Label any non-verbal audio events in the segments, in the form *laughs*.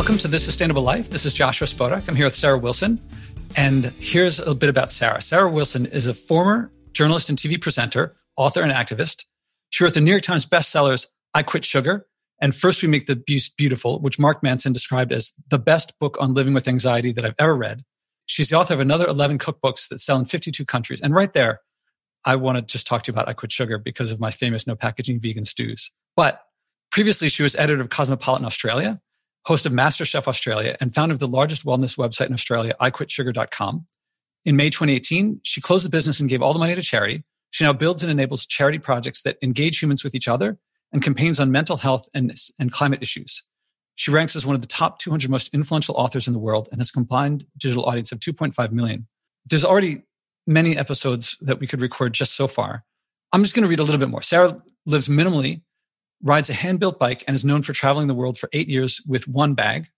Welcome to This Sustainable Life. This is Joshua Spodek. I'm here with Sarah Wilson. And here's a bit about Sarah. Sarah Wilson is a former journalist and TV presenter, author, and activist. She wrote the New York Times bestsellers, I Quit Sugar, and First We Make the Beast Beautiful, which Mark Manson described as the best book on living with anxiety that I've ever read. She's the author of another 11 cookbooks that sell in 52 countries. And right there, I want to just talk to you about I Quit Sugar because of my famous no packaging vegan stews. But previously, she was editor of Cosmopolitan Australia host of MasterChef Australia, and founder of the largest wellness website in Australia, iQuitSugar.com. In May 2018, she closed the business and gave all the money to charity. She now builds and enables charity projects that engage humans with each other and campaigns on mental health and, and climate issues. She ranks as one of the top 200 most influential authors in the world and has a combined digital audience of 2.5 million. There's already many episodes that we could record just so far. I'm just going to read a little bit more. Sarah lives minimally rides a hand built bike, and is known for traveling the world for eight years with one bag.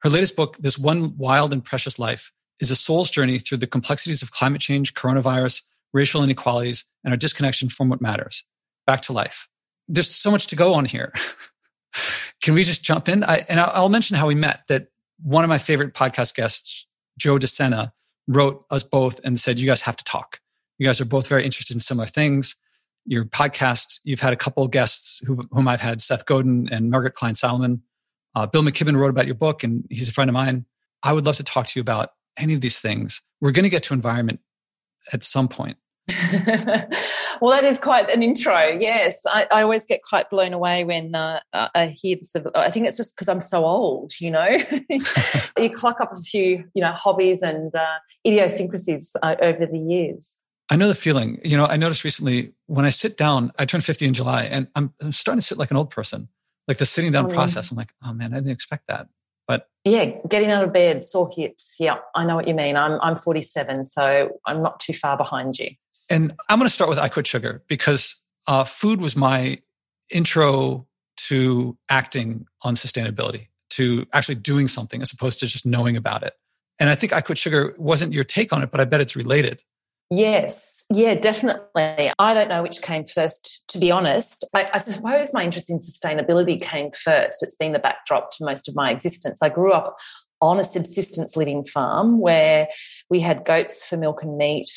Her latest book, This One Wild and Precious Life, is a soul's journey through the complexities of climate change, coronavirus, racial inequalities, and our disconnection from what matters. Back to life. There's so much to go on here. *laughs* Can we just jump in? I, and I'll mention how we met. That one of my favorite podcast guests, Joe DeSena, wrote us both and said, You guys have to talk. You guys are both very interested in similar things your podcast. You've had a couple guests who, whom I've had, Seth Godin and Margaret Klein Salamon. Uh, Bill McKibben wrote about your book, and he's a friend of mine. I would love to talk to you about any of these things. We're going to get to environment at some point. *laughs* well, that is quite an intro. Yes, I, I always get quite blown away when uh, I hear this. I think it's just because I'm so old, you know. *laughs* *laughs* you clock up a few, you know, hobbies and uh, idiosyncrasies uh, over the years. I know the feeling. You know, I noticed recently when I sit down, I turned 50 in July and I'm, I'm starting to sit like an old person. Like the sitting down oh, process. I'm like, oh man, I didn't expect that. But yeah, getting out of bed, sore hips. Yeah, I know what you mean. I'm I'm 47, so I'm not too far behind you. And I'm going to start with I quit sugar because uh, food was my intro to acting on sustainability, to actually doing something as opposed to just knowing about it. And I think I quit sugar wasn't your take on it, but I bet it's related. Yes, yeah, definitely. I don't know which came first, to be honest. I, I, suppose my interest in sustainability came first. It's been the backdrop to most of my existence. I grew up on a subsistence living farm where we had goats for milk and meat.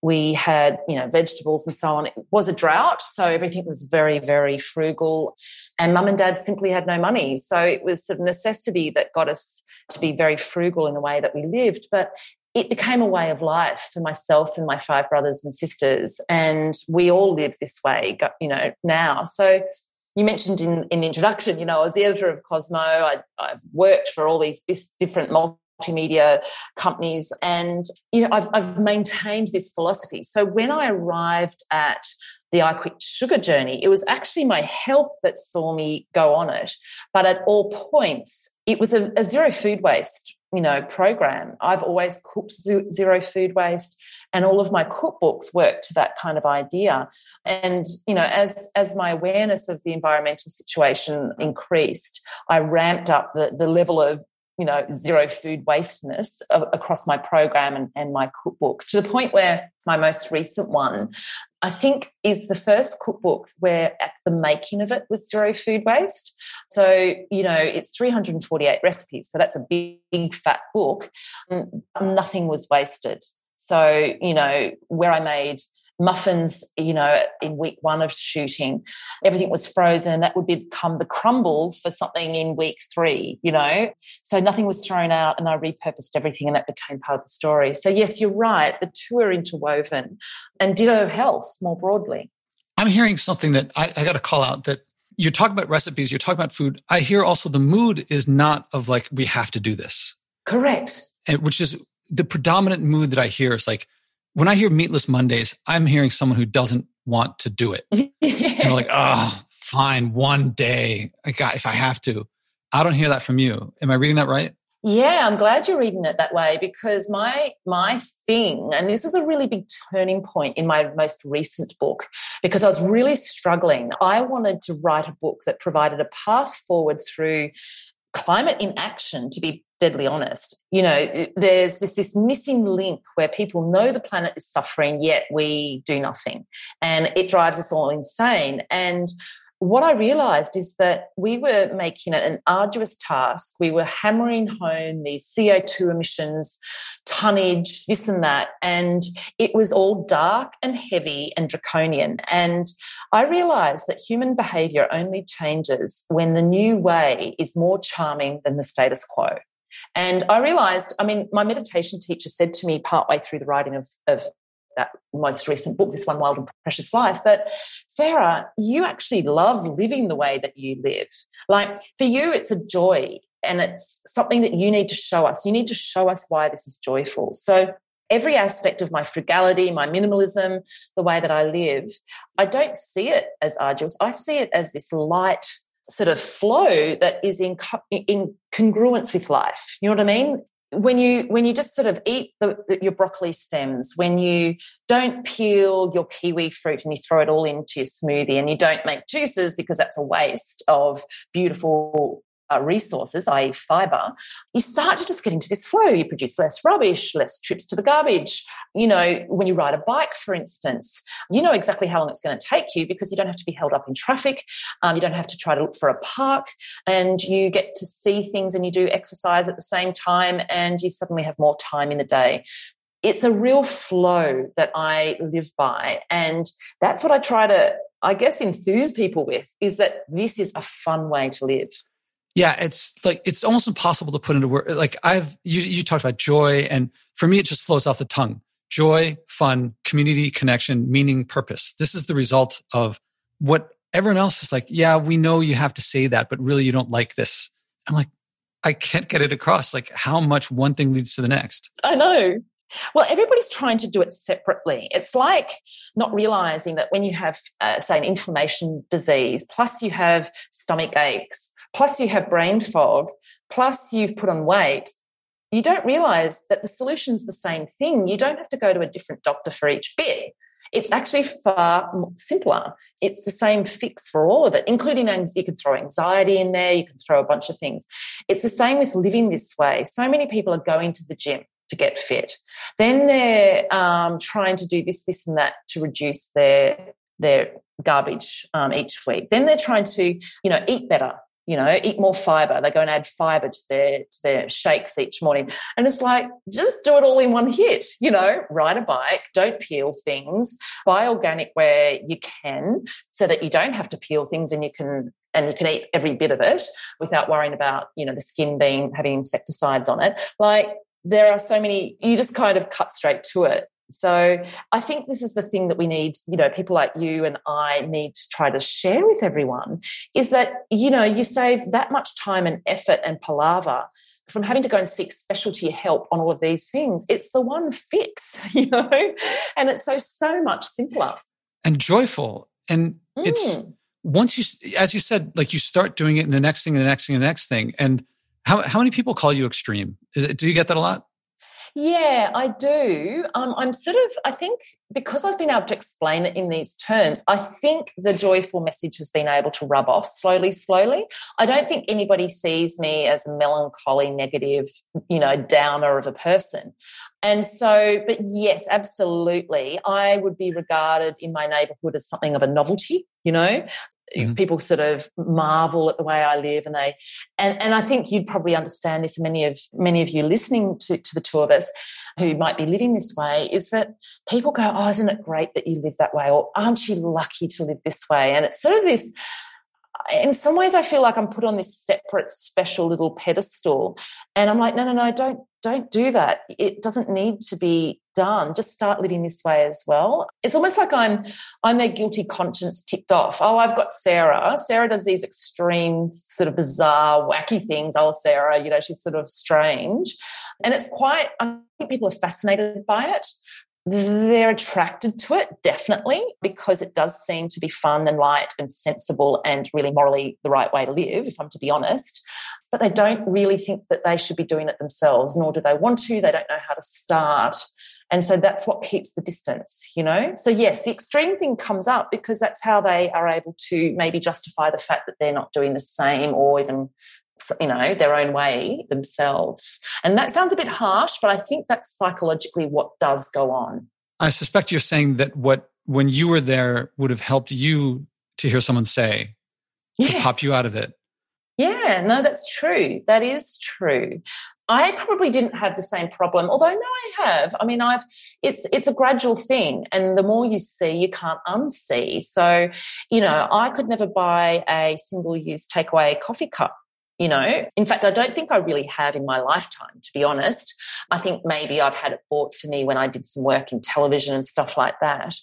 We had, you know, vegetables and so on. It was a drought, so everything was very, very frugal. And mum and dad simply had no money. So it was sort of necessity that got us to be very frugal in the way that we lived. But it became a way of life for myself and my five brothers and sisters. And we all live this way, you know, now. So you mentioned in, in the introduction, you know, I was the editor of Cosmo. I, I've worked for all these different multimedia companies and, you know, I've, I've maintained this philosophy. So when I arrived at the I Quit Sugar journey, it was actually my health that saw me go on it. But at all points, it was a, a zero food waste you know program i've always cooked zero food waste and all of my cookbooks work to that kind of idea and you know as as my awareness of the environmental situation increased i ramped up the, the level of you know zero food wasteness across my program and, and my cookbooks to the point where my most recent one I think is the first cookbook where at the making of it was zero food waste. So, you know, it's 348 recipes. So that's a big, big fat book. Mm, nothing was wasted. So, you know, where I made muffins, you know, in week one of shooting, everything was frozen. That would become the crumble for something in week three, you know. So nothing was thrown out and I repurposed everything and that became part of the story. So, yes, you're right. The two are interwoven and ditto health more broadly. I'm hearing something that I, I got to call out that you're talking about recipes, you're talking about food. I hear also the mood is not of like, we have to do this. Correct. And, which is the predominant mood that I hear is like, when I hear meatless Mondays, I'm hearing someone who doesn't want to do it. and like, *laughs* oh, fine, one day, if I have to. I don't hear that from you. Am I reading that right? Yeah, I'm glad you're reading it that way because my my thing, and this was a really big turning point in my most recent book, because I was really struggling. I wanted to write a book that provided a path forward through climate inaction, to be deadly honest. You know, there's just this missing link where people know the planet is suffering, yet we do nothing. And it drives us all insane. And what I realized is that we were making it an arduous task. We were hammering home these CO2 emissions, tonnage, this and that. And it was all dark and heavy and draconian. And I realized that human behavior only changes when the new way is more charming than the status quo. And I realized, I mean, my meditation teacher said to me partway through the writing of, of that most recent book, This One Wild and Precious Life, that Sarah, you actually love living the way that you live. Like for you, it's a joy and it's something that you need to show us. You need to show us why this is joyful. So every aspect of my frugality, my minimalism, the way that I live, I don't see it as arduous. I see it as this light sort of flow that is in, in congruence with life. You know what I mean? When you when you just sort of eat the, your broccoli stems when you don't peel your kiwi fruit and you throw it all into your smoothie and you don't make juices because that's a waste of beautiful resources, i.e., fiber, you start to just get into this flow. You produce less rubbish, less trips to the garbage. You know, when you ride a bike, for instance, you know exactly how long it's going to take you because you don't have to be held up in traffic. Um, you don't have to try to look for a park and you get to see things and you do exercise at the same time and you suddenly have more time in the day it's a real flow that I live by. And that's what I try to, I guess, enthuse people with is that this is a fun way to live. Yeah, it's like it's almost impossible to put into words Like I've you, you talked about joy, and for me, it just flows off the tongue. Joy, fun, community, connection, meaning, purpose. This is the result of what everyone else is like. Yeah, we know you have to say that, but really, you don't like this. I'm like, I can't get it across. Like how much one thing leads to the next. I know. Well, everybody's trying to do it separately. It's like not realizing that when you have, uh, say, an inflammation disease, plus you have stomach aches, plus you have brain fog, plus you've put on weight, you don't realize that the solution's the same thing. You don't have to go to a different doctor for each bit. It's actually far simpler. It's the same fix for all of it, including you can throw anxiety in there, you can throw a bunch of things. It's the same with living this way. So many people are going to the gym to get fit. Then they're um, trying to do this, this, and that to reduce their their garbage um, each week. Then they're trying to, you know, eat better you know, eat more fiber. They go and add fiber to their to their shakes each morning. And it's like, just do it all in one hit, you know, ride a bike, don't peel things, buy organic where you can, so that you don't have to peel things and you can and you can eat every bit of it without worrying about, you know, the skin being having insecticides on it. Like there are so many, you just kind of cut straight to it. So I think this is the thing that we need, you know, people like you and I need to try to share with everyone is that, you know, you save that much time and effort and palaver from having to go and seek specialty help on all of these things. It's the one fix, *laughs* you know, and it's so, so much simpler. And joyful. And mm. it's once you, as you said, like you start doing it in the next thing, and the next thing, and the next thing. And how, how many people call you extreme? It, do you get that a lot? Yeah, I do. Um, I'm sort of, I think, because I've been able to explain it in these terms, I think the joyful message has been able to rub off slowly, slowly. I don't think anybody sees me as a melancholy, negative, you know, downer of a person. And so, but yes, absolutely. I would be regarded in my neighborhood as something of a novelty, you know, Mm-hmm. People sort of marvel at the way I live, and they, and and I think you'd probably understand this. Many of many of you listening to to the two of us, who might be living this way, is that people go, "Oh, isn't it great that you live that way?" or "Aren't you lucky to live this way?" And it's sort of this in some ways I feel like I'm put on this separate special little pedestal and I'm like no no no don't don't do that. It doesn't need to be done. Just start living this way as well. It's almost like I'm I'm their guilty conscience ticked off. Oh I've got Sarah. Sarah does these extreme sort of bizarre wacky things. Oh Sarah you know she's sort of strange. And it's quite I think people are fascinated by it they're attracted to it, definitely, because it does seem to be fun and light and sensible and really morally the right way to live, if I'm to be honest. But they don't really think that they should be doing it themselves, nor do they want to. They don't know how to start. And so that's what keeps the distance, you know? So, yes, the extreme thing comes up because that's how they are able to maybe justify the fact that they're not doing the same or even you know their own way themselves and that sounds a bit harsh but i think that's psychologically what does go on i suspect you're saying that what when you were there would have helped you to hear someone say yes. to pop you out of it. Yeah, no, that's true. That is true. I probably didn't have the same problem, although no, I have. I mean, I've it's it's a gradual thing, and the more you see, you can't unsee. So, you know, I could never buy a single use takeaway coffee cup you know? In fact i don't think i really have in my lifetime to be honest. I think maybe i've had it bought for me when i did some work in television and stuff like that.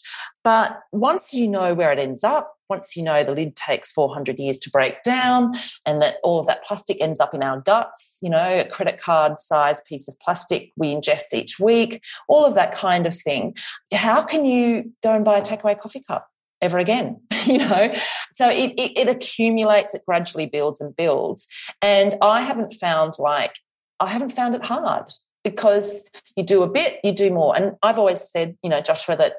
But once you know where it ends up once you know the lid takes 400 years to break down and that all of that plastic ends up in our guts you know a credit card size piece of plastic we ingest each week all of that kind of thing how can you go and buy a takeaway coffee cup ever again *laughs* you know? So it, it, it, accumulates it gradually builds and builds. And i haven't found like i haven't found it hard because you do a bit you do more. And i've always said you know joshua that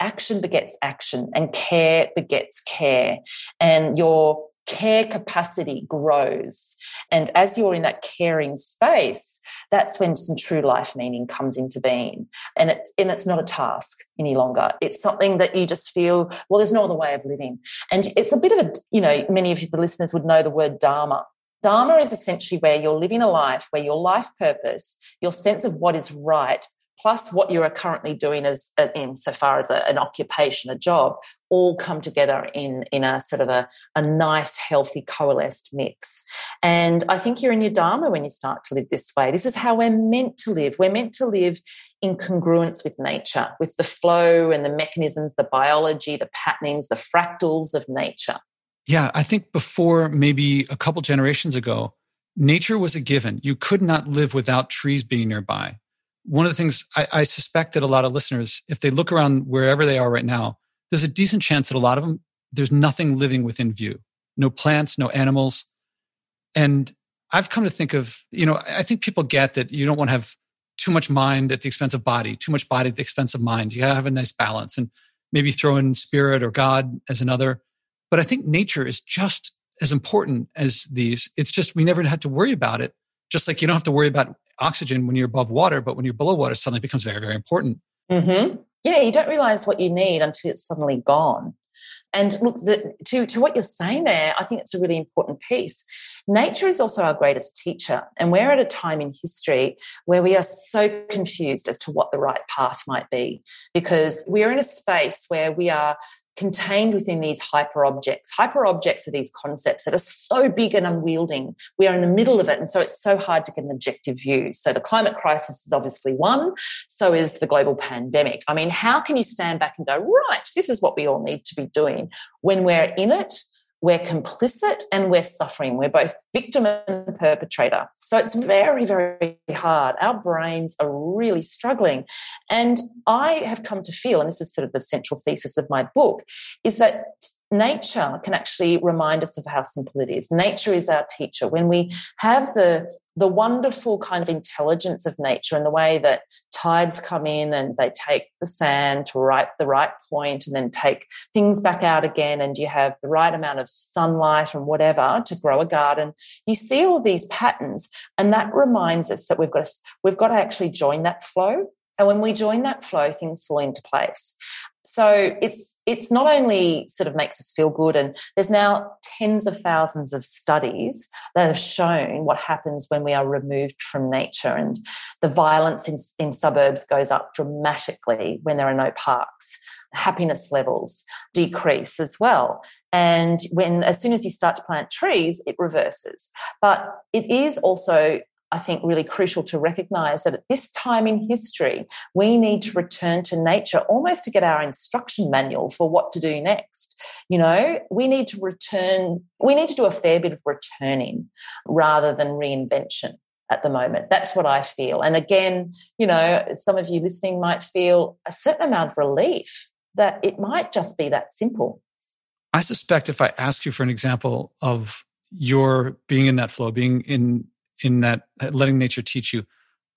action begets action and care begets care. And your care capacity grows. And as you're in that caring space, that's when some true life meaning comes into being. And it's, and it's not a task any longer. It's something that you just feel, well, there's no other way of living. And it's a bit of a, you know, many of the listeners would know the word Dharma. Dharma is essentially where you're living a life where your life purpose, your sense of what is right, plus what you are currently doing as uh, in so far as a, an occupation, a job, all come together in in a sort of a, a nice, healthy, coalesced mix. And I think you're in your dharma when you start to live this way. This is how we're meant to live. We're meant to live in congruence with nature, with the flow and the mechanisms, the biology, the patternings, the fractals of nature. Yeah, I think before maybe a couple generations ago, nature was a given. You could not live without trees being nearby one of the things I, I, suspect that a lot of listeners, if they look around wherever they are right now, there's a decent chance that a lot of them, there's nothing living within view. No plants, no animals. And I've come to think of, you know, I think people get that you don't want to have too much mind at the expense of body, too much body at the expense of mind. You gotta have a nice balance and maybe throw in spirit or God as another. But I think nature is just as important as these. It's just we never had to worry about it. Just like you don't have to worry about oxygen when you're above water, but when you're below water, suddenly becomes very, very important. Mm-hmm. Yeah, you don't realize what you need until it's suddenly gone. And look, the, to, to what you're saying there, I think it's a really important piece. Nature is also our greatest teacher. And we're at a time in history where we are so confused as to what the right path might be because we're in a space where we are contained within these hyper objects. Hyper objects are these concepts that are so big and unwielding. We are in the middle of it. And so it's so hard to get an objective view. So the climate crisis is obviously one. So is the global pandemic. I mean, how can you stand back and go, right, this is what we all need to be doing when we're in it? We're complicit and we're suffering. We're both victim and perpetrator. So it's very, very hard. Our brains are really struggling. And I have come to feel, and this is sort of the central thesis of my book, is that nature can actually remind us of how simple it is. Nature is our teacher. When we have the the wonderful kind of intelligence of nature and the way that tides come in and they take the sand to right the right point and then take things back out again and you have the right amount of sunlight and whatever to grow a garden you see all these patterns and that reminds us that we've got to, we've got to actually join that flow and when we join that flow, things fall into place. So it's it's not only sort of makes us feel good, and there's now tens of thousands of studies that have shown what happens when we are removed from nature, and the violence in, in suburbs goes up dramatically when there are no parks. Happiness levels decrease as well. And when, as soon as you start to plant trees, it reverses. But it is also I think, really crucial to recognize that at this time in history, we need to return to nature almost to get our instruction manual for what to do next. You know, we need to return, we need to do a fair bit of returning rather than reinvention at the moment. That's what I feel. And again, you know, some of you listening might feel a certain amount of relief that it might just be that simple. I suspect if I ask you for an example of your being in that flow, being in in that letting nature teach you.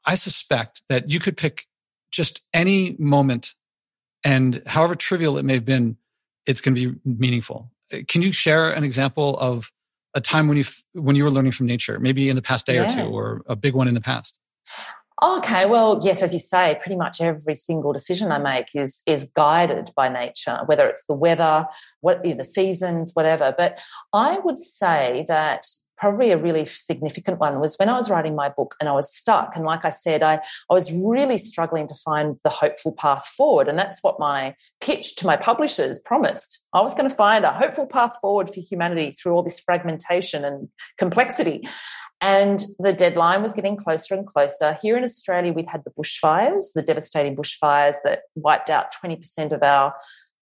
I suspect that you could pick just any moment and however trivial it may have been, it's going to be meaningful. Uh, can you share an example of a time when you when you were learning from nature, maybe in the past day yeah. or two, or a big one in the past? Okay, well, yes, as you say, pretty much every single decision I make is is guided by nature, whether it's the weather, what the seasons, whatever. But I would say that probably a really significant one was when I was writing my book and I was stuck. And like I said, I, I was really struggling to find the hopeful path forward. And that's what my pitch to my publishers promised. I was going to find a hopeful path forward for humanity through all this fragmentation and complexity. And the deadline was getting closer and closer. Here in Australia, we'd had the bushfires, the devastating bushfires that wiped out 20% of our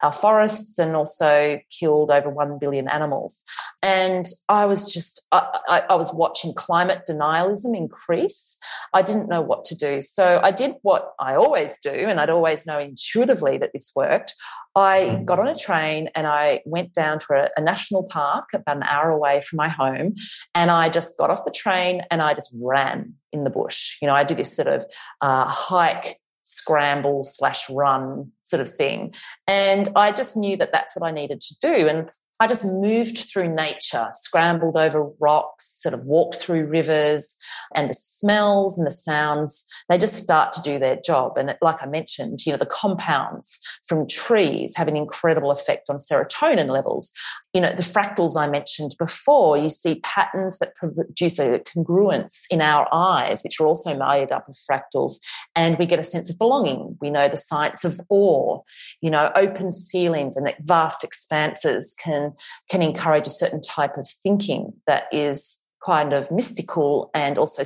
our forests and also killed over 1 billion animals. And I was just, I, I, I, was watching climate denialism increase. I didn't know what to do. So I did what I always do, and I'd always know intuitively that this worked. I got on a train and I went down to a, a national park about an hour away from my home. And I just got off the train and I just ran in the bush. You know, I do this sort of uh, hike scramble slash run sort of thing. And I just knew that that's what I needed to do. And I just moved through nature, scrambled over rocks, sort of walked through rivers, and the smells and the sounds, they just start to do their job. And like I mentioned, you know, the compounds from trees have an incredible effect on serotonin levels. You know, the fractals I mentioned before, you see patterns that produce a congruence in our eyes, which are also made up of fractals, and we get a sense of belonging. We know the science of awe, you know, open ceilings and vast expanses can can encourage a certain type of thinking that is kind of mystical and also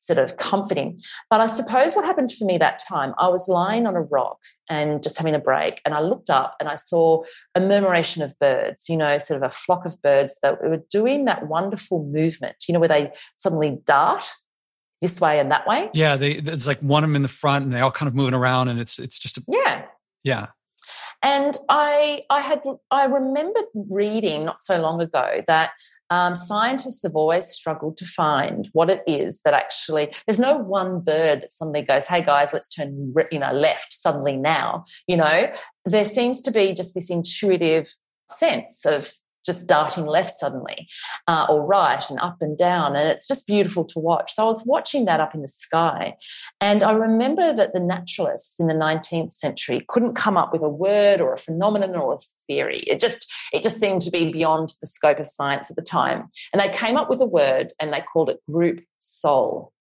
sort of comforting. But I suppose what happened for me that time, I was lying on a rock and just having a break, and I looked up and I saw a murmuration of birds, you know, sort of a flock of birds that were doing that wonderful movement, you know, where they suddenly dart this way and that way. Yeah, they, it's like one of them in the front, and they all kind of moving around, and it's it's just a, yeah, yeah. And I, I had, I remembered reading not so long ago that um, scientists have always struggled to find what it is that actually there's no one bird that suddenly goes hey guys let's turn you know left suddenly now you know? There seems to be just this intuitive sense of just darting left suddenly uh, or right and up and down. And it's just beautiful to watch. So I was watching that up in the sky. And I remember that the naturalists in the 19th century couldn't come up with a word or a phenomenon or a theory. It just, it just seemed to be beyond the scope of science at the time. And they came up with a word and they called it group soul.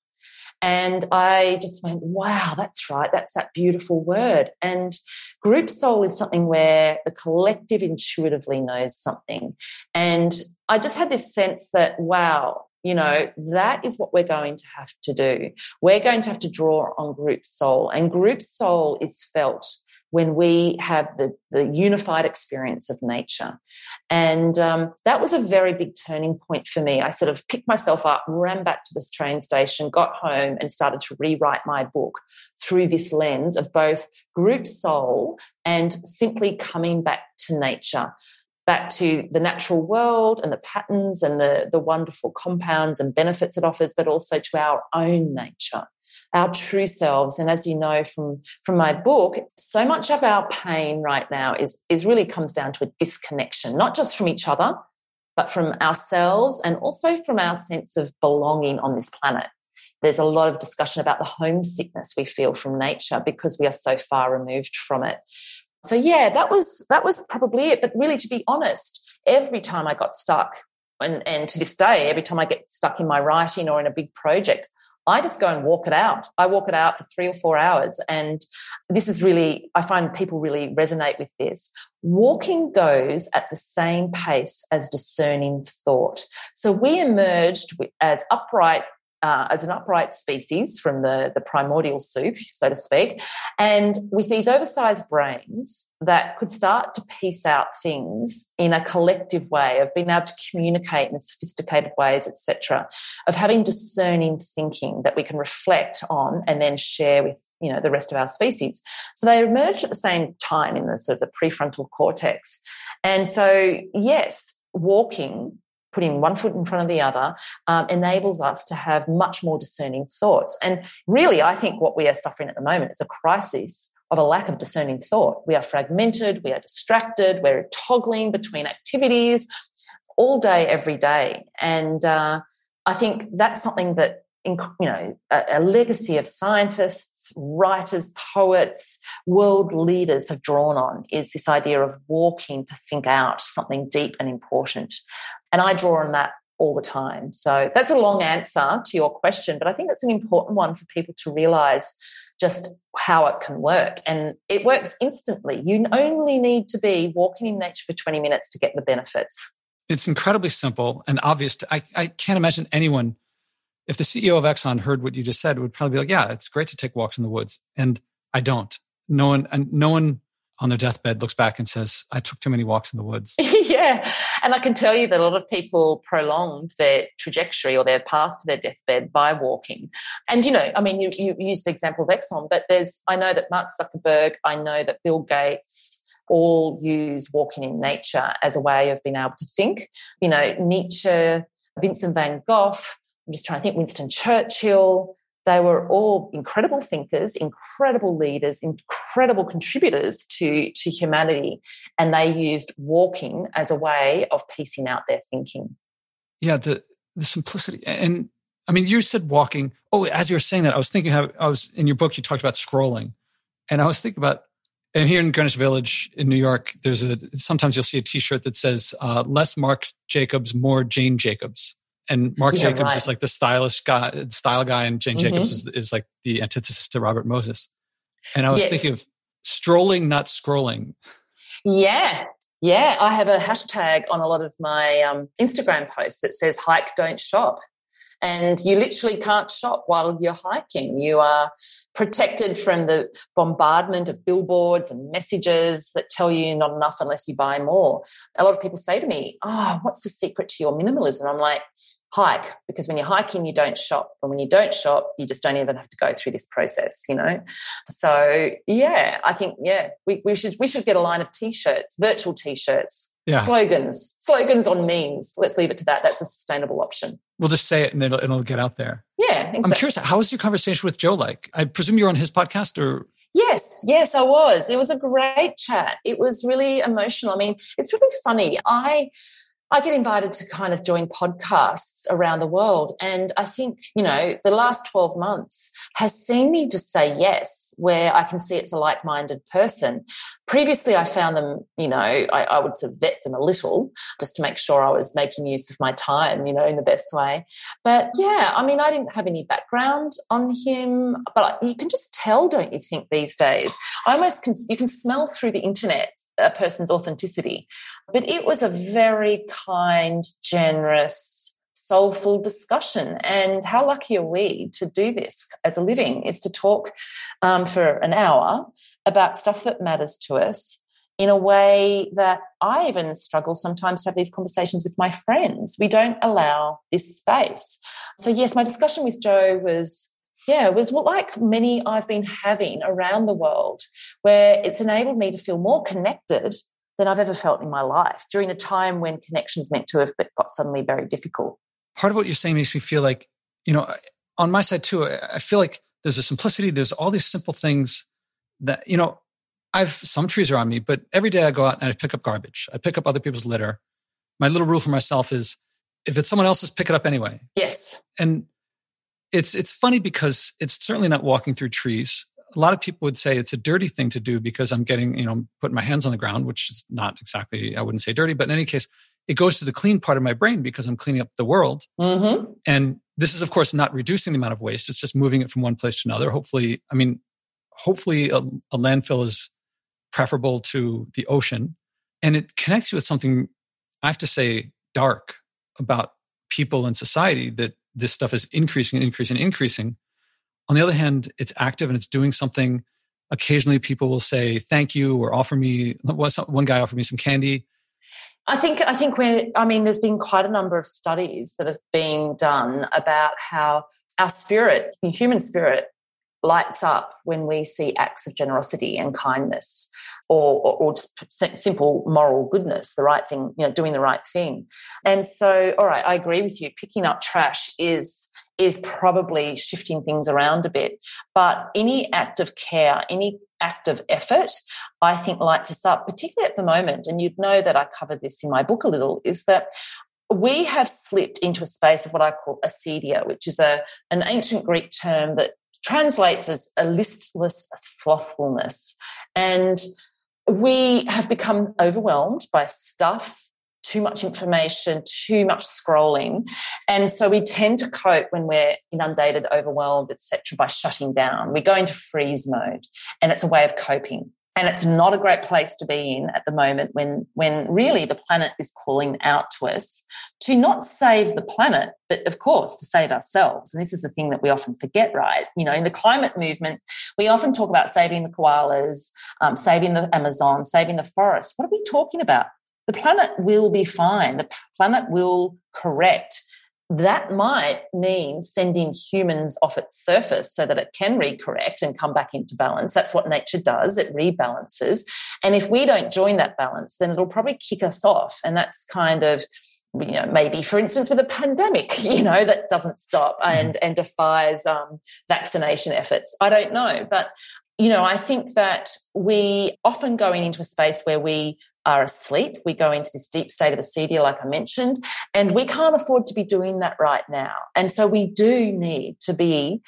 And I just went, wow, that's right. That's that beautiful word. And group soul is something where the collective intuitively knows something. And I just had this sense that, wow, you know, that is what we're going to have to do. We're going to have to draw on group soul. And group soul is felt when we have the, the unified experience of nature. And um, that was a very big turning point for me. I sort of picked myself up, ran back to this train station, got home, and started to rewrite my book through this lens of both group soul and simply coming back to nature. Back to the natural world and the patterns and the, the wonderful compounds and benefits it offers, but also to our own nature our true selves. And as you know from, from my book, so much of our pain right now is, is really comes down to a disconnection, not just from each other, but from ourselves and also from our sense of belonging on this planet. There's a lot of discussion about the homesickness we feel from nature because we are so far removed from it. So yeah, that was that was probably it. But really, to be honest, every time I got stuck, and, and to this day, every time I get stuck in my writing or in a big project, I just go and walk it out. I walk it out for three or four hours. And this is really, I find people really resonate with this. Walking goes at the same pace as discerning thought. So we emerged as upright uh, as an upright species from the, the primordial soup, so to speak, and with these oversized brains that could start to piece out things in a collective way, of being able to communicate in sophisticated ways, etc., of having discerning thinking that we can reflect on and then share with you know the rest of our species. So they emerged at the same time in the sort of the prefrontal cortex, and so yes, walking putting one foot in front of the other um, enables us to have much more discerning thoughts. And really, I think what we are suffering at the moment is a crisis of a lack of discerning thought. We are fragmented, we are distracted, we're toggling between activities all day, every day. And uh, I think that's something that you know, a, a, legacy of scientists, writers, poets, world leaders have drawn on is this idea of walking to think out something deep and important. And I draw on that all the time. So that's a long answer to your question, but I think it's an important one for people to realize just how it can work. And it works instantly. You only need to be walking in nature for 20 minutes to get the benefits. It's incredibly simple and obvious. To, I, I can't imagine anyone, if the CEO of Exxon heard what you just said, would probably be like, yeah, it's great to take walks in the woods. And I don't. No one, and no one on their deathbed looks back and says, I took too many walks in the woods. *laughs* yeah. And I can tell you that a lot of people prolonged their trajectory or their path to their deathbed by walking. And, you know, I mean, you, you use the example of Exxon, but there's, I know that Mark Zuckerberg, I know that Bill Gates, all use walking in nature as a way of being able to think. You know, Nietzsche, Vincent van Gogh, I'm just trying to think, Winston Churchill, they were all incredible thinkers, incredible leaders, incredible contributors to, to humanity. And they used walking as a way of piecing out their thinking. Yeah, the, the simplicity. And I mean, you said walking. Oh, as you were saying that, I was thinking how I was in your book, you talked about scrolling. And I was thinking about, and here in Greenwich Village in New York, there's a, sometimes you'll see a t shirt that says, uh, less Marc Jacobs, more Jane Jacobs and *laughs* Marc yeah, Jacobs right. is like the stylish guy, style guy, and Jane mm-hmm. Jacobs is, is like the antithesis to Robert Moses. And I was yes. thinking of strolling, not scrolling. Yeah, yeah. I have a hashtag on a lot of my um, Instagram posts that says "hike, don't shop." And you literally can't shop while you're hiking. You are protected from the bombardment of billboards and messages that tell you not enough unless you buy more. A lot of people say to me, Oh, what's the secret to your minimalism? I'm like, hike because when you're hiking you don't shop and when you don't shop you just don't even have to go through this process you know so yeah i think yeah we, we should we should get a line of t-shirts virtual t-shirts yeah. slogans slogans on memes let's leave it to that that's a sustainable option we'll just say it and it'll, it'll get out there yeah exactly. i'm curious how was your conversation with joe like i presume you're on his podcast or Yes, yes, I was. It was a great chat. It was really emotional. I mean, it's really funny. I I get invited to kind of join podcasts around the world. And I think, you know, the last 12 months has seen me just say yes, where I can see it's a like minded person. Previously, I found them, you know, I, I, would sort of vet them a little just to make sure I was making use of my time, you know, in the best way. But yeah, I mean, I didn't have any background on him, but you can just tell, don't you think, these days? I almost can, you can smell through the internet a person's authenticity. But it was a very kind, generous, soulful discussion. And how lucky are we to do this as a living is to talk um, for an hour about stuff that matters to us in a way that I even struggle sometimes to have these conversations with my friends. We don't allow this space. So, yes, my discussion with Joe was yeah, was like many I've been having around the world, where it's enabled me to feel more connected than I've ever felt in my life during a time when connections meant to have but got suddenly very difficult. Part of what you're saying makes me feel like, you know, on my side too, I feel like there's a simplicity, there's all these simple things that, you know, I've some trees around me, but every day I go out and I pick up garbage. I pick up other people's litter. My little rule for myself is if it's someone else's, pick it up anyway. Yes. And it's it's funny because it's certainly not walking through trees. A lot of people would say it's a dirty thing to do because I'm getting, you know, putting my hands on the ground, which is not exactly, I wouldn't say dirty, but in any case, it goes to the clean part of my brain because I'm cleaning up the world. Mm-hmm. And this is, of course, not reducing the amount of waste. It's just moving it from one place to another. Hopefully, I mean, hopefully a, a landfill is preferable to the ocean. And it connects you with something, I have to say, dark about people and society that this stuff is increasing and increasing and increasing. On the other hand, it's active and it's doing something. Occasionally, people will say thank you or offer me. One guy offered me some candy. I think I think when I mean, there's been quite a number of studies that have been done about how our spirit, human spirit, lights up when we see acts of generosity and kindness or, or, or, just simple moral goodness the right thing you know doing the right thing. And so all right i agree with you. Picking up trash is is probably shifting things around a bit. But any act of care any act of effort i think lights us up particularly at the moment and you'd know that i covered this in my book a little is that we have slipped into a space of what I call acedia, which is a, an ancient Greek term that translates as a listless slothfulness. And we have become overwhelmed by stuff, too much information, too much scrolling. And so we tend to cope when we're inundated, overwhelmed, etc., by shutting down. We go into freeze mode, and it's a way of coping. And it's not a great place to be in at the moment when, when really the planet is calling out to us to not save the planet, but of course to save ourselves. And this is the thing that we often forget, right? You know, in the climate movement, we often talk about saving the koalas, um, saving the Amazon, saving the forest. What are we talking about? The planet will be fine. The planet will correct that might mean sending humans off its surface so that it can recorrect and come back into balance. That's what nature does, it rebalances. And if we don't join that balance, then it'll probably kick us off. And that's kind of you know maybe for instance with a pandemic *laughs* you know that doesn't stop mm-hmm. and and defies um, vaccination efforts i don't know but you know i think that we often going into a space where we are asleep. We go into this deep state of acedia, like I mentioned, and we can't afford to be doing that right now. And so we do need to be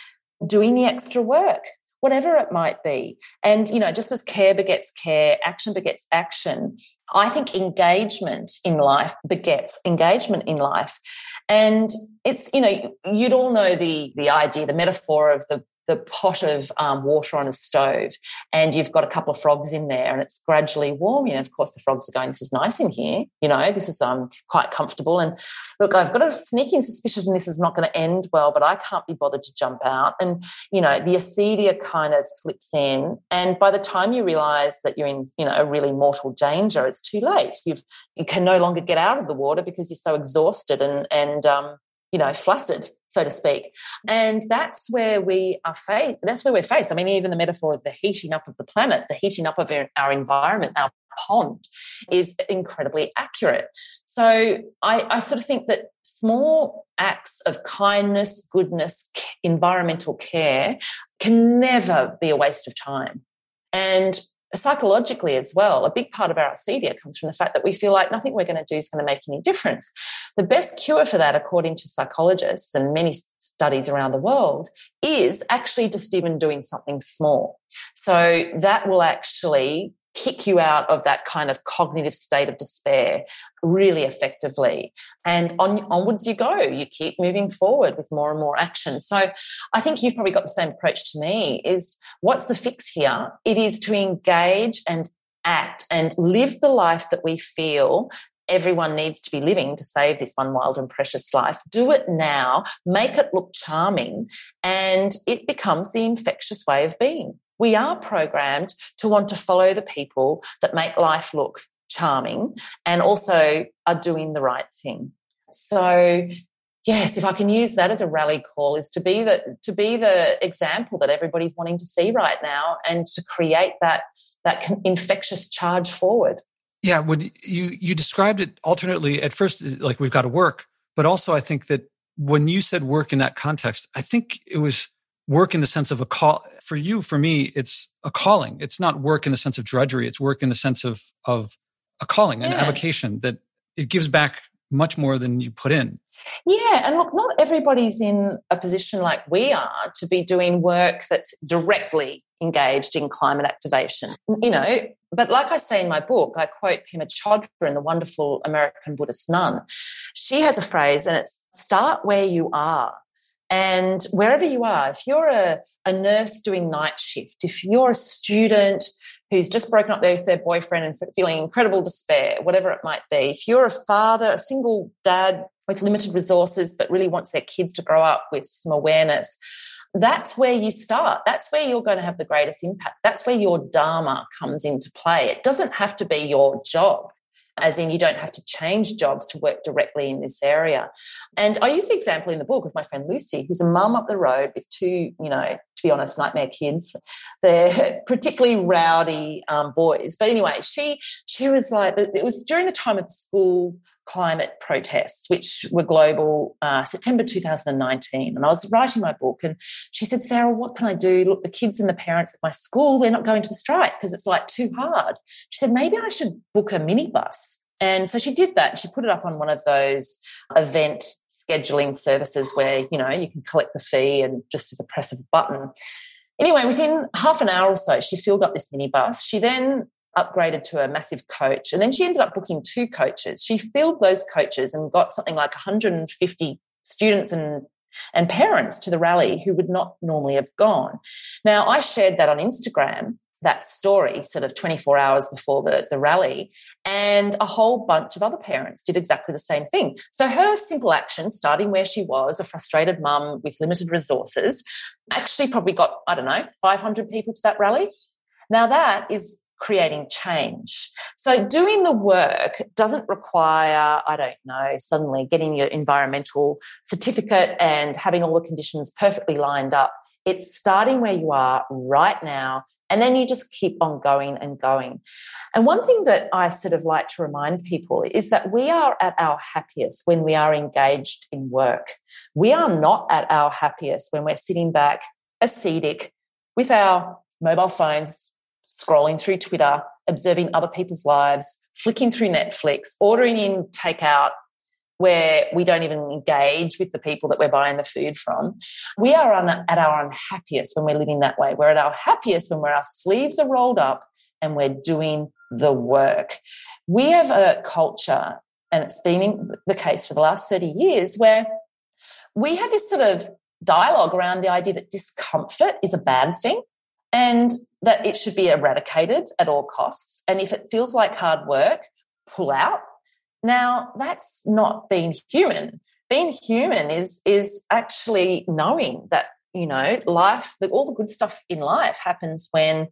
doing the extra work, whatever it might be. And, you know, just as care begets care, action begets action, I think engagement in life begets engagement in life. And it's, you know, you'd all know the the idea, the metaphor of the the pot of um, water on a stove and you've got a couple of frogs in there and it's gradually warming. And of course, the frogs are going, This is nice in here. You know, this is um, quite comfortable. And look, I've got a sneaking suspicion this is not going to end well, but I can't be bothered to jump out. And, you know, the acedia kind of slips in. And by the time you realize that you're in, you know, a really mortal danger, it's too late. You've, you can no longer get out of the water because you're so exhausted and, and, um, you know, flaccid, so to speak. And that's where we are faced. That's where we're faced. I mean, even the metaphor of the heating up of the planet, the heating up of our environment, our pond is incredibly accurate. So I, I sort of think that small acts of kindness, goodness, environmental care can never be a waste of time. And psychologically as well, a big part of our acedia comes from the fact that we feel like nothing we're going to do is going to make any difference. The best cure for that, according to psychologists and many studies around the world, is actually just even doing something small. So that will actually kick you out of that kind of cognitive state of despair really effectively. And on, onwards you go. You keep moving forward with more and more action. So I think you've probably got the same approach to me is what's the fix here? It is to engage and act and live the life that we feel everyone needs to be living to save this one wild and precious life. Do it now, make it look charming, and it becomes the infectious way of being we are programmed to want to follow the people that make life look charming and also are doing the right thing. So yes, if I can use that as a rally call, is to be the to be the example that everybody's wanting to see right now, and to create that that infectious charge forward. Yeah, when you you described it alternately at first, like we've got to work, but also I think that when you said work in that context, I think it was work in the sense of a call for you for me it's a calling. It's not work in the sense of drudgery. It's work in the sense of of a calling an avocation that it gives back much more than you put in. Yeah and look not everybody's in a position like we are to be doing work that's directly engaged in climate activation. You know but like I say in my book, I quote Pema Chodron, the wonderful American Buddhist nun. She has a phrase, and it's start where you are. And wherever you are, if you're a, a nurse doing night shift, if you're a student who's just broken up with their boyfriend and feeling incredible despair, whatever it might be, if you're a father, a single dad with limited resources, but really wants their kids to grow up with some awareness, that's where you start. That's where you're going to have the greatest impact. That's where your Dharma comes into play. It doesn't have to be your job as in you don't have to change jobs to work directly in this area. And I use the example in the book of my friend Lucy, who's a mum up the road with two, you know, to be honest, nightmare kids. They're *laughs* particularly rowdy um, boys. But anyway, she she was like, it was during the time of the school climate protests, which were global, uh, September 2019. And I was writing my book, and she said, Sarah, what can I do? Look, the kids and the parents at my school, they're not going to the strike because it's like too hard. She said, maybe I should book a minibus And so she did that. She put it up on one of those event scheduling services where, you know, you can collect the fee and just with the press of a button. Anyway, within half an hour or so, she filled up this minibus. She then upgraded to a massive coach. And then she ended up booking two coaches. She filled those coaches and got something like 150 students and and parents to the rally who would not normally have gone. Now, I shared that on Instagram, that story, sort of 24 hours before the, the rally, and a whole bunch of other parents did exactly the same thing. So, her simple action, starting where she was, a frustrated mum with limited resources, actually probably got, I don't know, 500 people to that rally. Now, that is creating change. So doing the work doesn't require, I don't know, suddenly getting your environmental certificate and having all the conditions perfectly lined up. It's starting where you are right now. And then you just keep on going and going. And one thing that I sort of like to remind people is that we are at our happiest when we are engaged in work. We are not at our happiest when we're sitting back ascetic with our mobile phones scrolling through Twitter, observing other people's lives, flicking through Netflix, ordering in takeout where we don't even engage with the people that we're buying the food from. We are at our unhappiest when we're living that way. We're at our happiest when our sleeves are rolled up and we're doing the work. We have a culture, and it's been the case for the last 30 years, where we have this sort of dialogue around the idea that discomfort is a bad thing. And that it should be eradicated at all costs. And if it feels like hard work, pull out. Now, that's not being human. Being human is, is actually knowing that, you know, life, all the good stuff in life happens when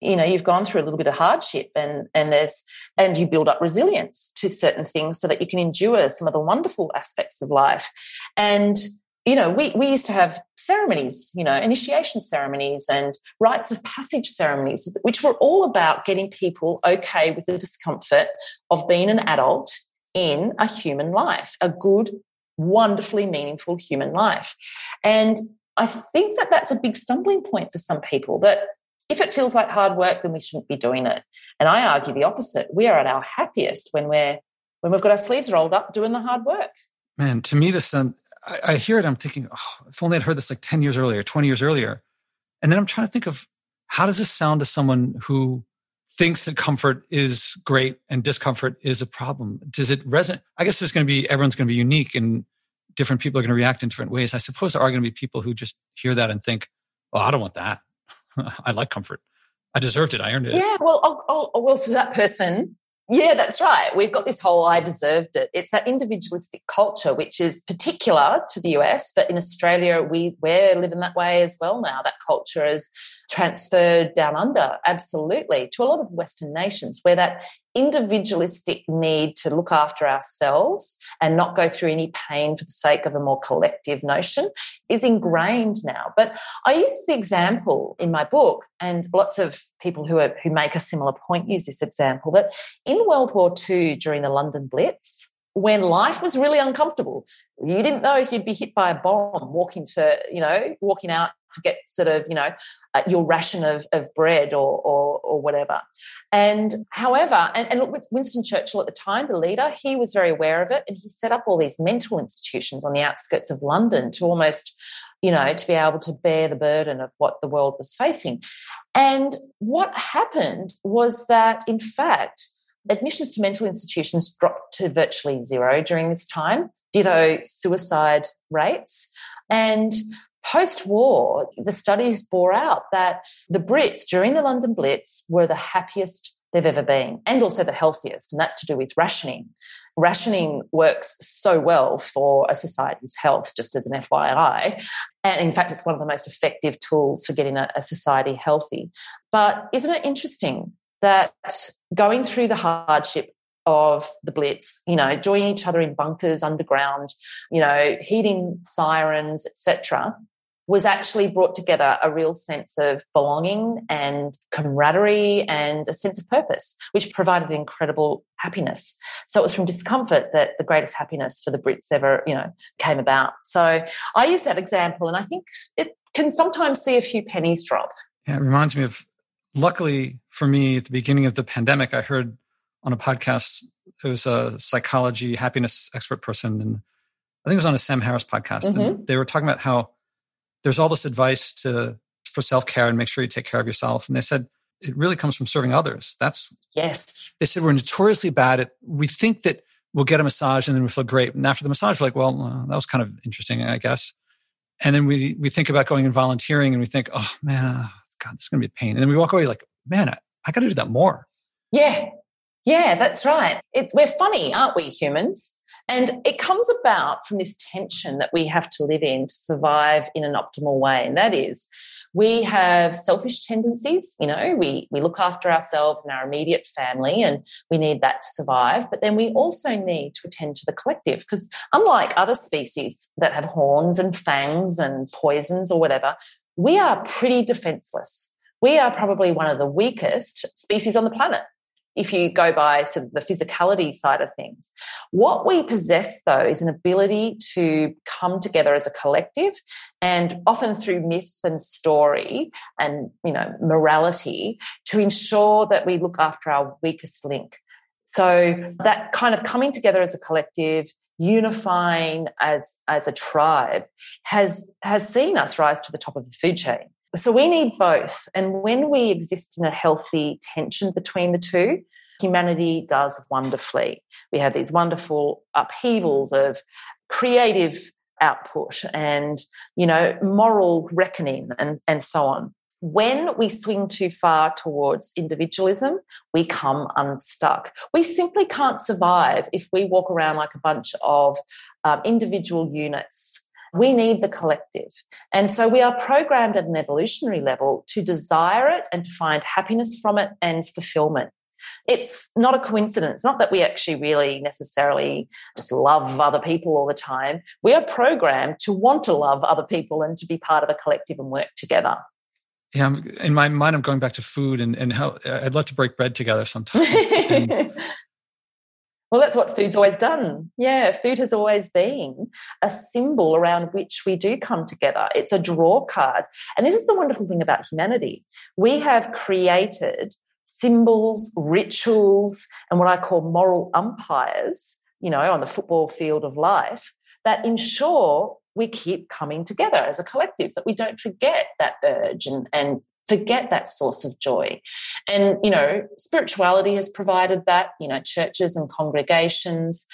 you know you've gone through a little bit of hardship and and there's and you build up resilience to certain things so that you can endure some of the wonderful aspects of life and you know, we, we used to have ceremonies, you know, initiation ceremonies and rites of passage ceremonies, which were all about getting people okay with the discomfort of being an adult in a human life, a good, wonderfully meaningful human life. And I think that that's a big stumbling point for some people that if it feels like hard work, then we shouldn't be doing it. And I argue the opposite. We are at our happiest when we're when we've got our sleeves rolled up doing the hard work. Man, to me, this um, I, I hear it. I'm thinking, oh, if only I'd heard this like 10 years earlier, 20 years earlier. And then I'm trying to think of how does this sound to someone who thinks that comfort is great and discomfort is a problem? Does it resonate? I guess there's going to be, everyone's going to be unique and different people are going to react in different ways. I suppose there are going to be people who just hear that and think, well, I don't want that. *laughs* I like comfort. I deserved it. I earned it. Yeah. Well, I'll, I'll, well, for that person, yeah, that's right. We've got this whole I deserved it. It's that individualistic culture, which is particular to the US, but in Australia, we, we're living that way as well now. That culture is transferred down under, absolutely, to a lot of Western nations where that individualistic need to look after ourselves and not go through any pain for the sake of a more collective notion is ingrained now. But I use the example in my book, and lots of people who are who make a similar point use this example that in World War II during the London Blitz, when life was really uncomfortable, you didn't know if you'd be hit by a bomb walking to, you know, walking out to get sort of, you know, uh, your ration of, of bread or, or, or whatever. And however, and, and look, with Winston Churchill at the time, the leader, he was very aware of it and he set up all these mental institutions on the outskirts of London to almost, you know, to be able to bear the burden of what the world was facing. And what happened was that, in fact, admissions to mental institutions dropped to virtually zero during this time, ditto suicide rates. And Post war, the studies bore out that the Brits during the London Blitz were the happiest they've ever been and also the healthiest. And that's to do with rationing. Rationing works so well for a society's health, just as an FYI. And in fact, it's one of the most effective tools for getting a, a society healthy. But isn't it interesting that going through the hardship of the blitz you know joining each other in bunkers underground you know heating sirens etc was actually brought together a real sense of belonging and camaraderie and a sense of purpose, which provided incredible happiness. So it was from discomfort that the greatest happiness for the Brits ever, you know, came about. So I use that example and I think it can sometimes see a few pennies drop. Yeah, it reminds me of luckily for me at the beginning of the pandemic, I heard on a podcast it was a psychology happiness expert person, and I think it was on a Sam Harris podcast, mm-hmm. and they were talking about how there's all this advice to for self care and make sure you take care of yourself, and they said it really comes from serving others. That's yes. They said we're notoriously bad at. We think that we'll get a massage and then we feel great, and after the massage, we're like, well, uh, that was kind of interesting, I guess. And then we we think about going and volunteering, and we think, oh man, God, this is going to be a pain. And then we walk away like, man, I, I got to do that more. Yeah, yeah, that's right. It's, we're funny, aren't we, humans? And it comes about from this tension that we have to live in to survive in an optimal way. And that is, we have selfish tendencies. You know, we, we look after ourselves and our immediate family, and we need that to survive. But then we also need to attend to the collective because, unlike other species that have horns and fangs and poisons or whatever, we are pretty defenseless. We are probably one of the weakest species on the planet if you go by sort of the physicality side of things. What we possess, though, is an ability to come together as a collective and often through myth and story and, you know, morality to ensure that we look after our weakest link. So that kind of coming together as a collective, unifying as, as a tribe has, has seen us rise to the top of the food chain. So we need both. And when we exist in a healthy tension between the two, humanity does wonderfully. We have these wonderful upheavals of creative output and, you know, moral reckoning and, and so on. When we swing too far towards individualism, we come unstuck. We simply can't survive if we walk around like a bunch of um, individual units we need the collective. And so we are programmed at an evolutionary level to desire it and to find happiness from it and fulfillment. It's not a coincidence, not that we actually really necessarily just love other people all the time. We are programmed to want to love other people and to be part of a collective and work together. Yeah, I'm, in my mind, I'm going back to food and, and how I'd love to break bread together sometime. *laughs* and, well, that's what food's always done. Yeah, food has always been a symbol around which we do come together. It's a draw card. And this is the wonderful thing about humanity. We have created symbols, rituals, and what I call moral umpires, you know, on the football field of life that ensure we keep coming together as a collective, that we don't forget that urge and, and forget that source of joy. And, you know, spirituality has provided that, you know, churches and congregations.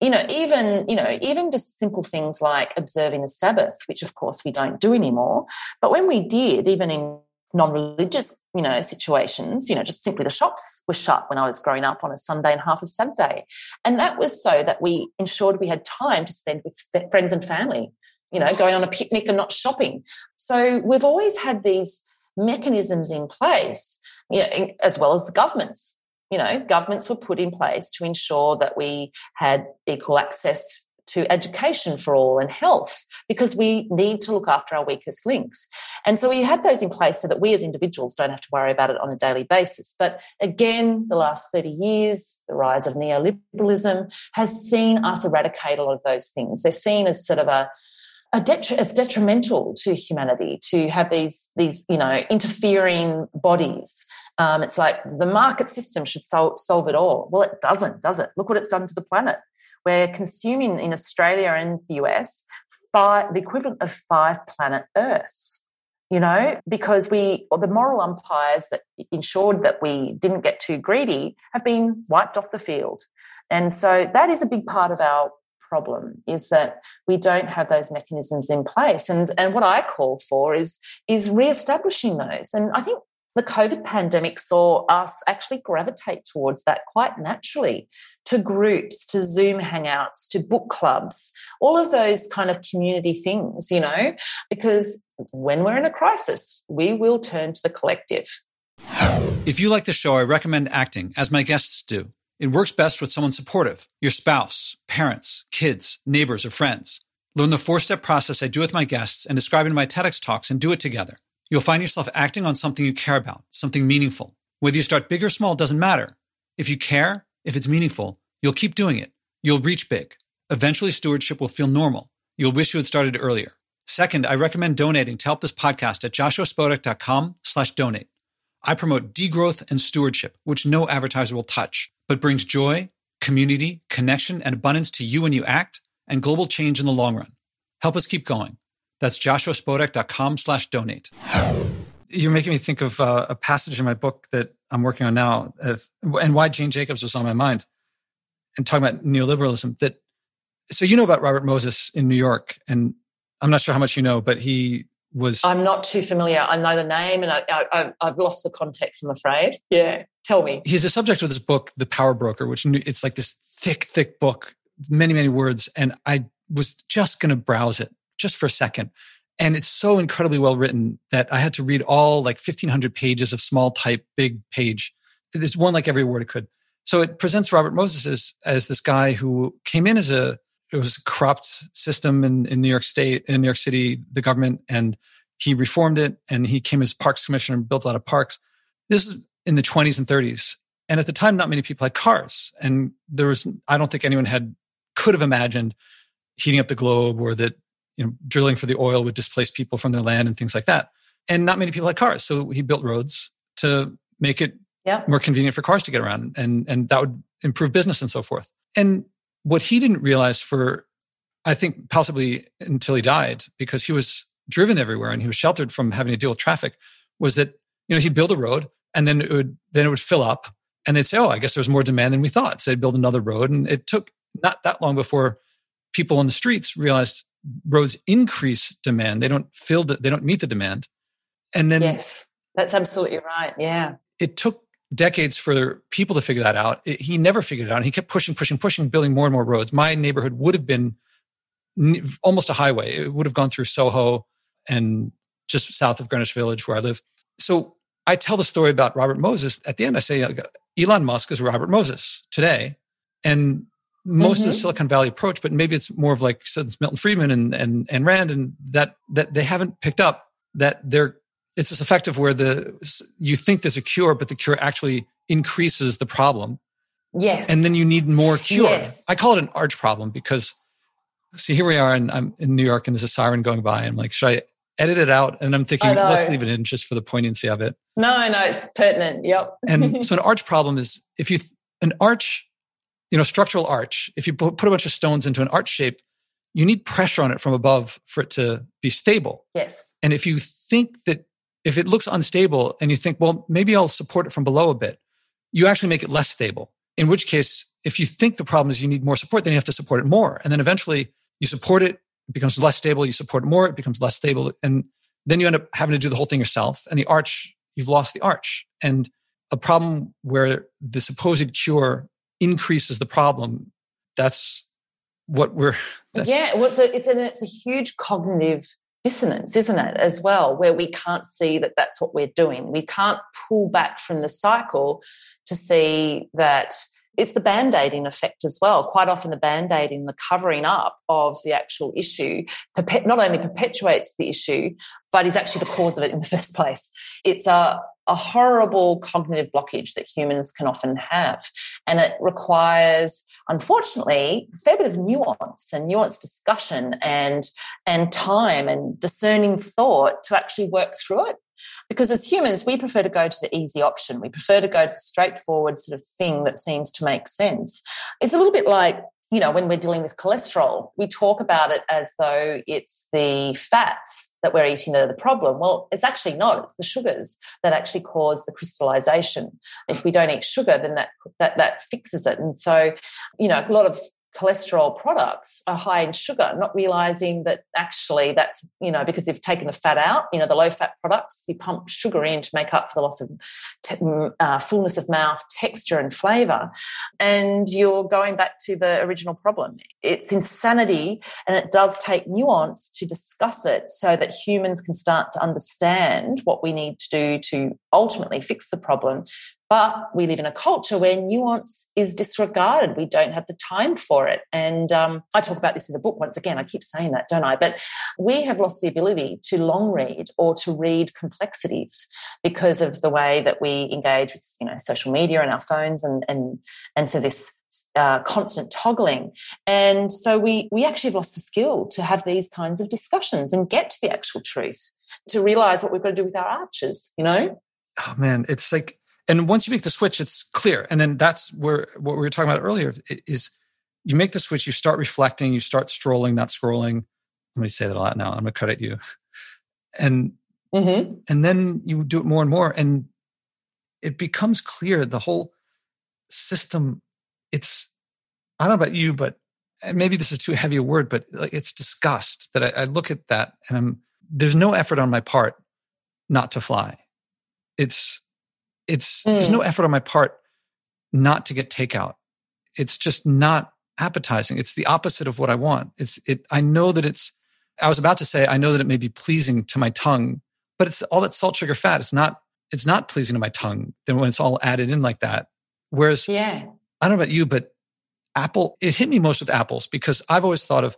You know, even, you know, even just simple things like observing the Sabbath, which of course we don't do anymore. But when we did, even in non-religious you know situations you know just simply the shops were shut when i was growing up on a sunday and half of saturday and that was so that we ensured we had time to spend with friends and family you know going on a picnic and not shopping so we've always had these mechanisms in place, you know, as well as the governments. You know, governments were put in place to ensure that we had equal access to education for all and health because we need to look after our weakest links. And so we had those in place so that we as individuals don't have to worry about it on a daily basis. But again, the last 30 years, the rise of neoliberalism has seen us eradicate a lot of those things. They're seen as sort of a detri- it's detrimental to humanity to have these these you know interfering bodies. Um, it's like the market system should sol- solve it all. Well, it doesn't, does it? Look what it's done to the planet. We're consuming in Australia and the US five, the equivalent of five planet Earths you know, because we, or the moral umpires that ensured that we didn't get too greedy have been wiped off the field. And so that is a big part of our problem is that we don't have those mechanisms in place. And and what i call for is is reestablishing those. And i think the covid pandemic saw us actually gravitate towards that quite naturally to groups to zoom hangouts to book clubs all of those kind of community things you know because when we're in a crisis we will turn to the collective. If you like the show i recommend acting as my guests do it works best with someone supportive, your spouse, parents, kids, neighbors, or friends. Learn the four step process I do with my guests and describe in my TEDx talks and do it together. You'll find yourself acting on something you care about, something meaningful. Whether you start big or small doesn't matter. If you care, if it's meaningful, you'll keep doing it. You'll reach big. Eventually, stewardship will feel normal. You'll wish you had started earlier. Second, I recommend donating to help this podcast at joshuaspodek.com slash donate. I promote degrowth and stewardship, which no advertiser will touch, but brings joy, community, connection, and abundance to you when you act, and global change in the long run. Help us keep going. That's joshuaspodek.com slash donate. You're making me think of uh, a passage in my book that I'm working on now of, and why Jane Jacobs was on my mind and talking about neoliberalism that so you know about Robert Moses in New York and I'm not sure how much you know, but he was. I'm not too familiar. I know the name and i I, have lost the context, I'm afraid. Yeah. Tell me. He's the subject of this book, The Power Broker, which it's like this thick, thick book, many, many words. And I was just going to browse it just for a second. And it's so incredibly well written that I had to read all like 1500 pages of small type, big page. There's one like every word it could. So it presents Robert Moses as, as this guy who came in as a it was a corrupt system in, in New York State, in New York City, the government, and he reformed it and he came as parks commissioner and built a lot of parks. This is in the 20s and 30s. And at the time, not many people had cars. And there was, I don't think anyone had, could have imagined heating up the globe or that, you know, drilling for the oil would displace people from their land and things like that. And not many people had cars. So he built roads to make it yeah. more convenient for cars to get around. And, and that would improve business and so forth. And what he didn't realize for, I think, possibly until he died, because he was driven everywhere and he was sheltered from having to deal with traffic, was that you know he'd build a road and then it would then it would fill up and they'd say, oh, I guess there's more demand than we thought. So they'd build another road, and it took not that long before people on the streets realized roads increase demand. They don't fill the, they don't meet the demand. And then yes, that's absolutely right. Yeah, it took decades for people to figure that out. It, he never figured it out. He kept pushing, pushing, pushing, building more and more roads. My neighborhood would have been almost a highway. It would have gone through Soho and just south of Greenwich Village where I live. So I tell the story about Robert Moses. At the end, I say Elon Musk is Robert Moses today. And most mm-hmm. of the mm-hmm. Silicon Valley approach, but maybe it's more of like since Milton Friedman and, and, and Rand and that, that they haven't picked up that they're it's this effective where the you think there's a cure, but the cure actually increases the problem. Yes. And then you need more cure. Yes. I call it an arch problem because see, here we are, and I'm in New York, and there's a siren going by. And I'm like, should I edit it out? And I'm thinking, let's leave it in just for the poignancy of it. No, no, it's pertinent. Yep. *laughs* and *laughs* so an arch problem is if you an arch, you know, structural arch. If you put a bunch of stones into an arch shape, you need pressure on it from above for it to be stable. Yes. And if you think that if it looks unstable and you think, well, maybe I'll support it from below a bit, you actually make it less stable. In which case, if you think the problem is you need more support, then you have to support it more. And then eventually you support it, it becomes less stable. You support more, it becomes less stable. And then you end up having to do the whole thing yourself. And the arch, you've lost the arch. And a problem where the supposed cure increases the problem, that's what we're. *laughs* That's, yeah, well, a, it's, a, it's a huge cognitive dissonance, isn't it, as well, where we can't see that that's what we're doing. We can't pull back from the cycle to see that it's the band aiding effect as well. Quite often, the band aiding, the covering up of the actual issue, not only perpetuates the issue, but is actually the cause of it in the *laughs* first place. It's a a horrible cognitive blockage that humans can often have. And it requires, unfortunately, a fair bit of nuance and nuanced discussion and, and time and discerning thought to actually work through it. Because as humans, we prefer to go to the easy option. We prefer to go to the straightforward sort of thing that seems to make sense. It's a little bit like you know, when we're dealing with cholesterol, we talk about it as though it's the fats that we're eating that are the problem. Well, it's actually not. It's the sugars that actually cause the crystallization. If we don't eat sugar, then that that that fixes it. And so, you know, a lot of cholesterol products are high in sugar, not realizing that actually that's, you know, because you've taken the fat out, you know, the low fat products, you pump sugar in to make up for the loss of te- uh, fullness of mouth, texture, and flavor. And you're going back to the original problem. It's insanity, and it does take nuance to discuss it so that humans can start to understand what we need to do to ultimately fix the problem but we live in a culture where nuance is disregarded. We don't have the time for it. And um, I talk about this in the book once again. I keep saying that, don't I? But we have lost the ability to long read or to read complexities because of the way that we engage with, you know, social media and our phones, and and and so this uh, constant toggling. And so we we actually have lost the skill to have these kinds of discussions and get to the actual truth, to realize what we've got to do with our arches. You know. Oh man, it's like And once you make the switch, it's clear. And then that's where what we were talking about earlier is you make the switch, you start reflecting, you start strolling, not scrolling. I'm going to say that a lot now. I'm going to cut at you. And mm-hmm. and then you do it more and more, and it becomes clear the whole system. It's I don't know about you, but maybe this is too heavy a word, but like it's disgust that I, I look at that and I'm there's no effort on my part not to fly. It's it's mm. there's no mm. effort on my part not to get takeout. It's just not appetizing. It's the opposite of what I want. It's it I know that it's I was about to say I know that it may be pleasing to my tongue, but it's all that salt sugar fat. It's not it's not pleasing to my tongue then when it's all added in like that. Whereas yeah. I don't know about you, but apple, it hit me most with apples because I've always thought of,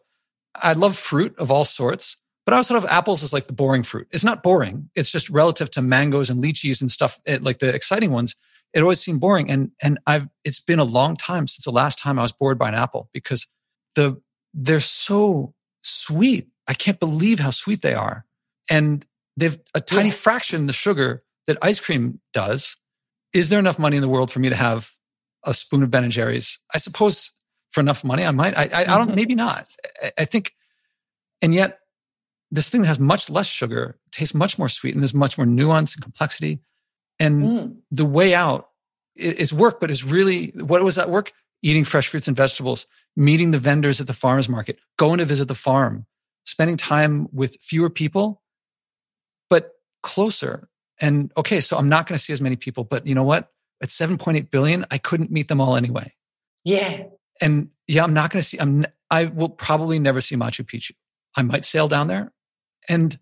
I love fruit of all sorts, but I always thought of apples as like the boring fruit. It's not boring. It's just relative to mangoes and lychees and stuff, it, like the exciting ones. It always seemed boring. And, and I've, it's been a long time since the last time I was bored by an apple because the, they're so sweet. I can't believe how sweet they are. And they've a tiny yes. fraction the sugar that ice cream does. Is there enough money in the world for me to have a spoon of Ben and Jerry's. I suppose for enough money, I might. I, I, I don't. Mm-hmm. Maybe not. I, I, think, and yet, this thing that has much less sugar, tastes much more sweet, and there's much more nuance and complexity. And mm. the way out is work, but it's really what was that work? Eating fresh fruits and vegetables, meeting the vendors at the farmers market, going to visit the farm, spending time with fewer people, but closer. And okay, so I'm not going to see as many people, but you know what? at 7.8 billion, I couldn't meet them all anyway. Yeah. And yeah, I'm not going to see, I'm, I will probably never see Machu Picchu. I might sail down there. And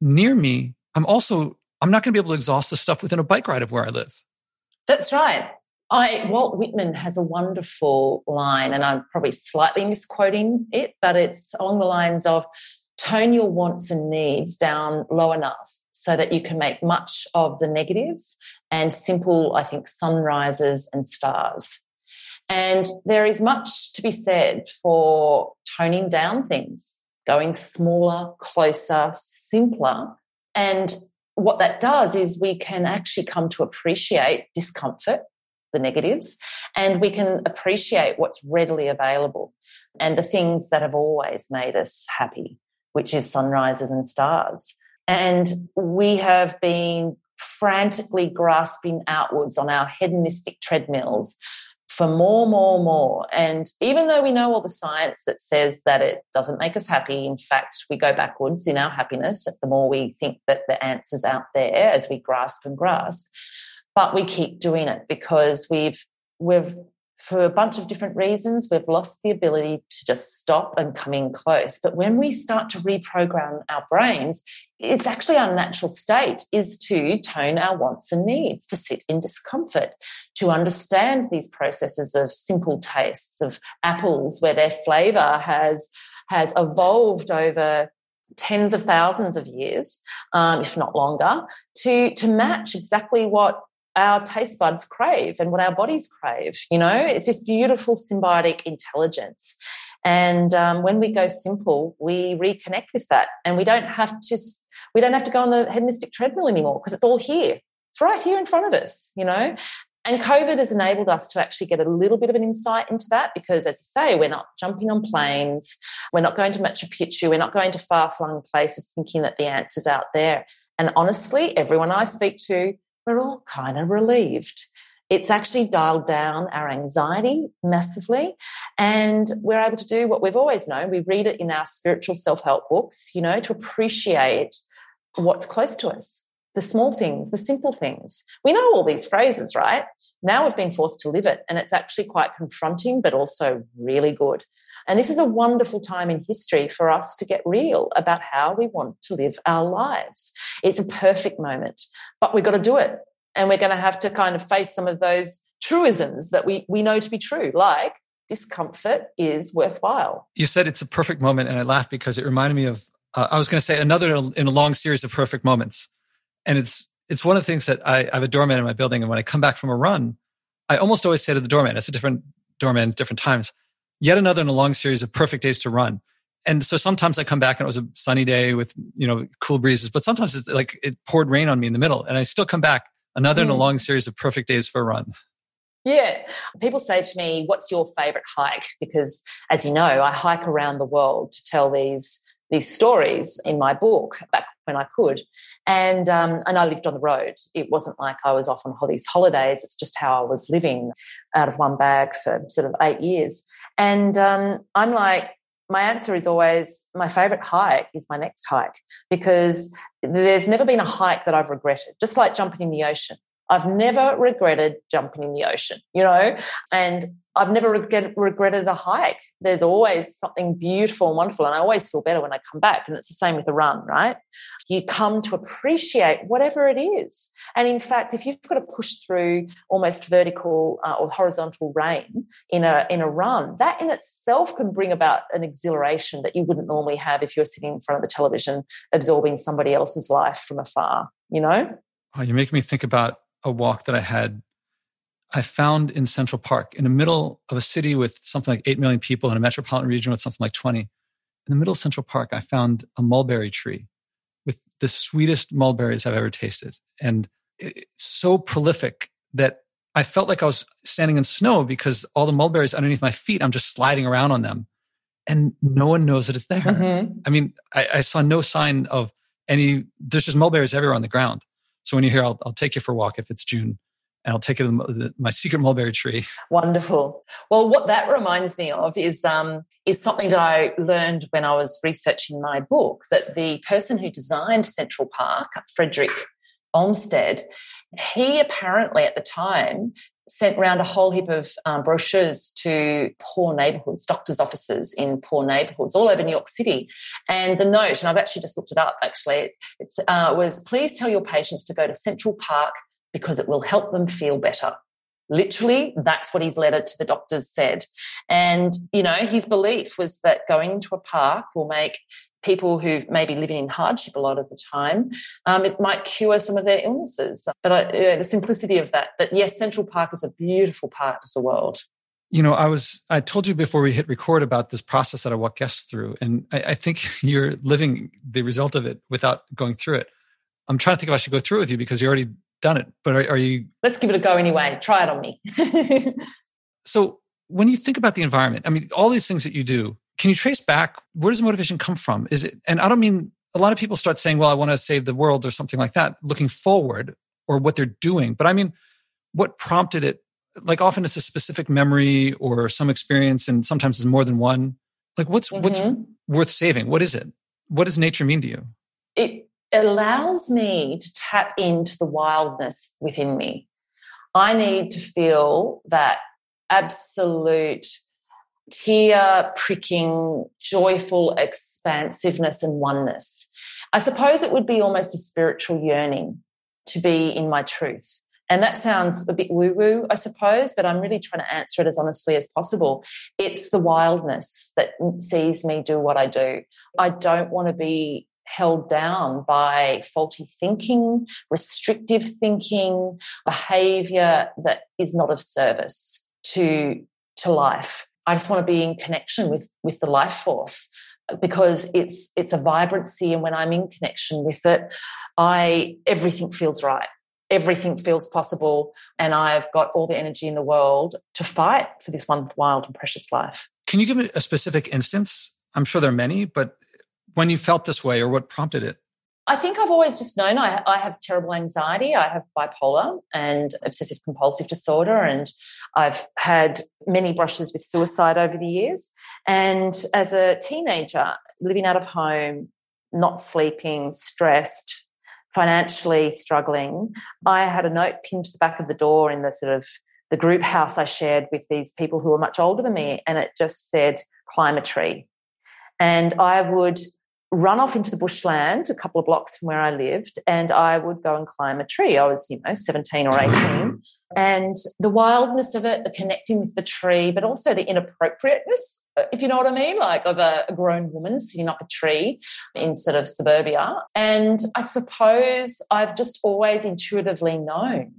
near me, I'm also, I'm not going to be able to exhaust the stuff within a bike ride of where I live. That's right. I, Walt Whitman has a wonderful line, and I'm probably slightly misquoting it, but it's along the lines of tone your wants and needs down low enough so that you can make much of the negatives and simple, I think, sunrises and stars. And there is much to be said for toning down things, going smaller, closer, simpler. And what that does is we can actually come to appreciate discomfort, the negatives, and we can appreciate what's readily available and the things that have always made us happy, which is sunrises and stars. And we have been frantically grasping outwards on our hedonistic treadmills for more, more, more. And even though we know all the science that says that it doesn't make us happy, in fact, we go backwards in our happiness the more we think that the answer's out there as we grasp and grasp. But we keep doing it because we've we've for a bunch of different reasons, we've lost the ability to just stop and come in close. But when we start to reprogram our brains, it's actually our natural state is to tone our wants and needs, to sit in discomfort, to understand these processes of simple tastes of apples where their flavor has has evolved over tens of thousands of years, um, if not longer, to to match exactly what our taste buds crave and what our bodies crave. You know, it's this beautiful symbiotic intelligence. And um, when we go simple, we reconnect with that, and we don't have to we don't have to go on the hedonistic treadmill anymore because it's all here. It's right here in front of us. You know. And COVID has enabled us to actually get a little bit of an insight into that because, as I say, we're not jumping on planes, we're not going to Machu Picchu, we're not going to far flung places thinking that the answer's out there. And honestly, everyone I speak to we're all kind of relieved. It's actually dialed down our anxiety massively. And we're able to do what we've always known. We read it in our spiritual self help books, you know, to appreciate what's close to us, the small things, the simple things. We know all these phrases, right? Now we've been forced to live it. And it's actually quite confronting, but also really good. And this is a wonderful time in history for us to get real about how we want to live our lives. It's a perfect moment, but we've got to do it. And we're going to have to kind of face some of those truisms that we, we know to be true, like discomfort is worthwhile. You said it's a perfect moment, and I laughed because it reminded me of, uh, I was going to say another in a long series of perfect moments. And it's, it's one of the things that I, I have a doorman in my building. And when I come back from a run, I almost always say to the doorman, it's a different doorman different times yet another in a long series of perfect days to run. And so sometimes I come back and it was a sunny day with, you know, cool breezes, but sometimes it's like it poured rain on me in the middle and I still come back another mm. in a long series of perfect days for a run. Yeah. People say to me, What's your favorite hike? Because, as you know, I hike around the world to tell these these stories in my book back when I could. And um, and I lived on the road. It wasn't like I was off on these holidays. It's just how I was living out of one bag for sort of eight years. And um, I'm like, my answer is always my favorite hike is my next hike because there's never been a hike that I've regretted. Just like jumping in the ocean. I've never regretted jumping in the ocean, you know, and I've never regret, regretted a hike. There's always something beautiful and wonderful. And I always feel better when I come back. And it's the same with a run, right? You come to appreciate whatever it is. And in fact, if you've got to push through almost vertical uh, or horizontal rain in a, in a run, that in itself can bring about an exhilaration that you wouldn't normally have if you're sitting in front of the television absorbing somebody else's life from afar, you know? Oh, you make me think about a walk that I had I found in Central Park, in the middle of a city with something like 8 million people in a metropolitan region with something like 20. In the middle of Central Park, I found a mulberry tree with the sweetest mulberries I've ever tasted. And it's so prolific that I felt like I was standing in snow because all the mulberries underneath my feet, I'm just sliding around on them. And no one knows that it's there. Mm-hmm. I mean, I, I, saw no sign of any, there's just mulberries everywhere on the ground. So when you're here, I'll, I'll take you for a walk if it's June and I'll take it to my secret mulberry tree. Wonderful. Well, what that reminds me of is um, is something that I learned when I was researching my book. That the person who designed Central Park, Frederick Olmsted, he apparently at the time sent around a whole heap of um, brochures to poor neighborhoods, doctors' offices in poor neighborhoods all over New York City. And the note, and I've actually just looked it up actually, it uh, was please tell your patients to go to Central Park because it will help them feel better. Literally, that's what his letter to the doctors said. And, you know, his belief was that going to a park will make people who may be living in hardship a lot of the time, um, it might cure some of their illnesses. But I, the simplicity of that, that yes, Central Park is a beautiful part of the world. You know, I was, I told you before we hit record about this process that I walk guests through. And I, I think *laughs* you're living the result of it without going through it. I'm trying to think if I should go through with you because you already done it, but are, are you? Let's give it a go anyway. Try it on me. *laughs* so when you think about the environment, I mean, all these things that you do, can you trace back where does the motivation come from? Is it, and I don't mean a lot of people start saying, well, I want to save the world or something like that, looking forward or what they're doing. But I mean, what prompted it? Like often it's a specific memory or some experience, and sometimes it's more than one. Like what's mm-hmm. what's worth saving? What is it? What does nature mean to you? It allows me to tap into the wildness within me. I need to feel that absolute tear pricking, joyful expansiveness and oneness. I suppose it would be almost a spiritual yearning to be in my truth. And that sounds a bit woo woo, I suppose, but I'm really trying to answer it as honestly as possible. It's the wildness that sees me do what I do. I don't want to be held down by faulty thinking, restrictive thinking, behavior that is not of service to, to life. I just want to be in connection with, with the life force because it's it's a vibrancy and when I'm in connection with it, I everything feels right. Everything feels possible, and I've got all the energy in the world to fight for this one wild and precious life. Can you give me a specific instance? I'm sure there are many, but when you felt this way or what prompted it? I think I've always just known I, I, have terrible anxiety. I have bipolar and obsessive compulsive disorder, and I've had many brushes with suicide over the years. And as a teenager, living out of home, not sleeping, stressed, financially struggling, I had a note pinned to the back of the door in the sort of the group house I shared with these people who were much older than me, and it just said, climb a tree. And I would run off into the bushland a couple of blocks from where I lived and I would go and climb a tree. I was, you know, 17 or 18. And the wildness of it, the connecting with the tree, but also the inappropriateness, uh, if you know what I mean, like of a, grown woman sitting up a tree in sort of suburbia. And I suppose I've just always intuitively known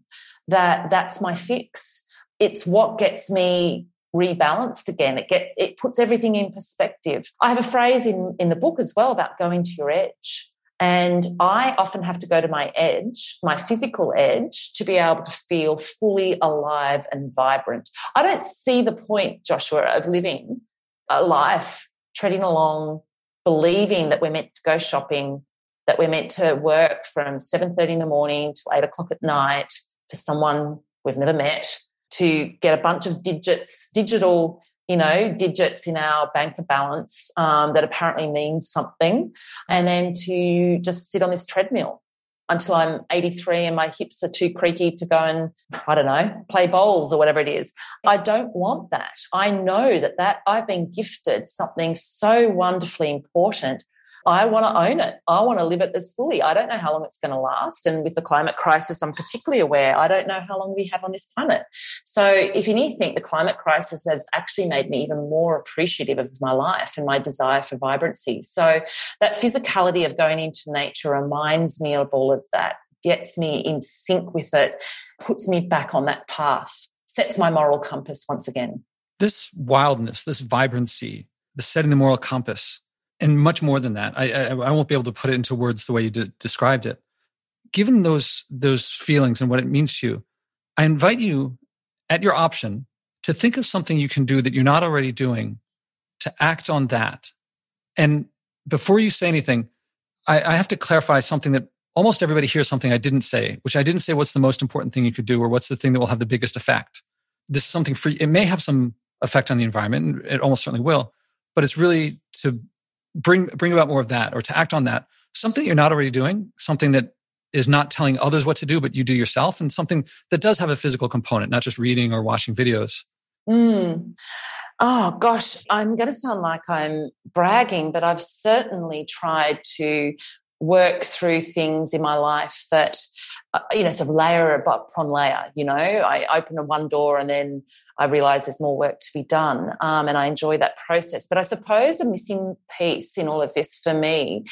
that that's my fix. It's what gets me rebalanced again. It gets it puts everything in perspective. I have a phrase in, in the book as well about going to your edge. And I often have to go to my edge, my physical edge, to be able to feel fully alive and vibrant. I don't see the point, Joshua, of living a life treading along, believing that we're meant to go shopping, that we're meant to work from 7.30 in the morning till 8 o'clock at night for someone we've never met, to get a bunch of digits, digital you know, digits in our banker balance um, that apparently means something, and then to just sit on this treadmill until I'm 83 and my hips are too creaky to go and, I don't know, play bowls or whatever it is. I don't want that. I know that that I've been gifted something so wonderfully important I want to own it. I want to live it as fully. I don't know how long it's going to last. And with the climate crisis, I'm particularly aware I don't know how long we have on this planet. So, if anything, the climate crisis has actually made me even more appreciative of my life and my desire for vibrancy. So, that physicality of going into nature reminds me of all of that, gets me in sync with it, puts me back on that path, sets my moral compass once again. This wildness, this vibrancy, the setting the moral compass, and much more than that. I, I, I won't be able to put it into words the way you de- described it. Given those those feelings and what it means to you, I invite you, at your option, to think of something you can do that you're not already doing, to act on that. And before you say anything, I, I have to clarify something that almost everybody hears something I didn't say, which I didn't say what's the most important thing you could do or what's the thing that will have the biggest effect. This is something for it may have some effect on the environment, it almost certainly will, but it's really to bring bring about more of that or to act on that something you're not already doing something that is not telling others what to do but you do yourself and something that does have a physical component not just reading or watching videos mm. oh gosh i'm going to sound like i'm bragging but i've certainly tried to work through things in my life that you know sort of layer upon layer you know? I open one door and then i realize there's more work to be done um, and i enjoy that process. But i suppose a missing piece in all of this for me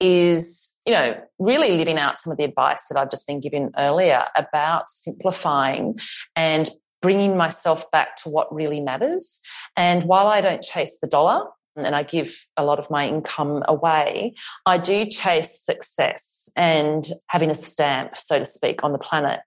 is you know really living out some of the advice that i've just been given earlier about simplifying and bringing myself back to what really matters. And while i don't chase the dollar and I give a lot of my income away, I do chase success and having a stamp, so to speak, on the planet.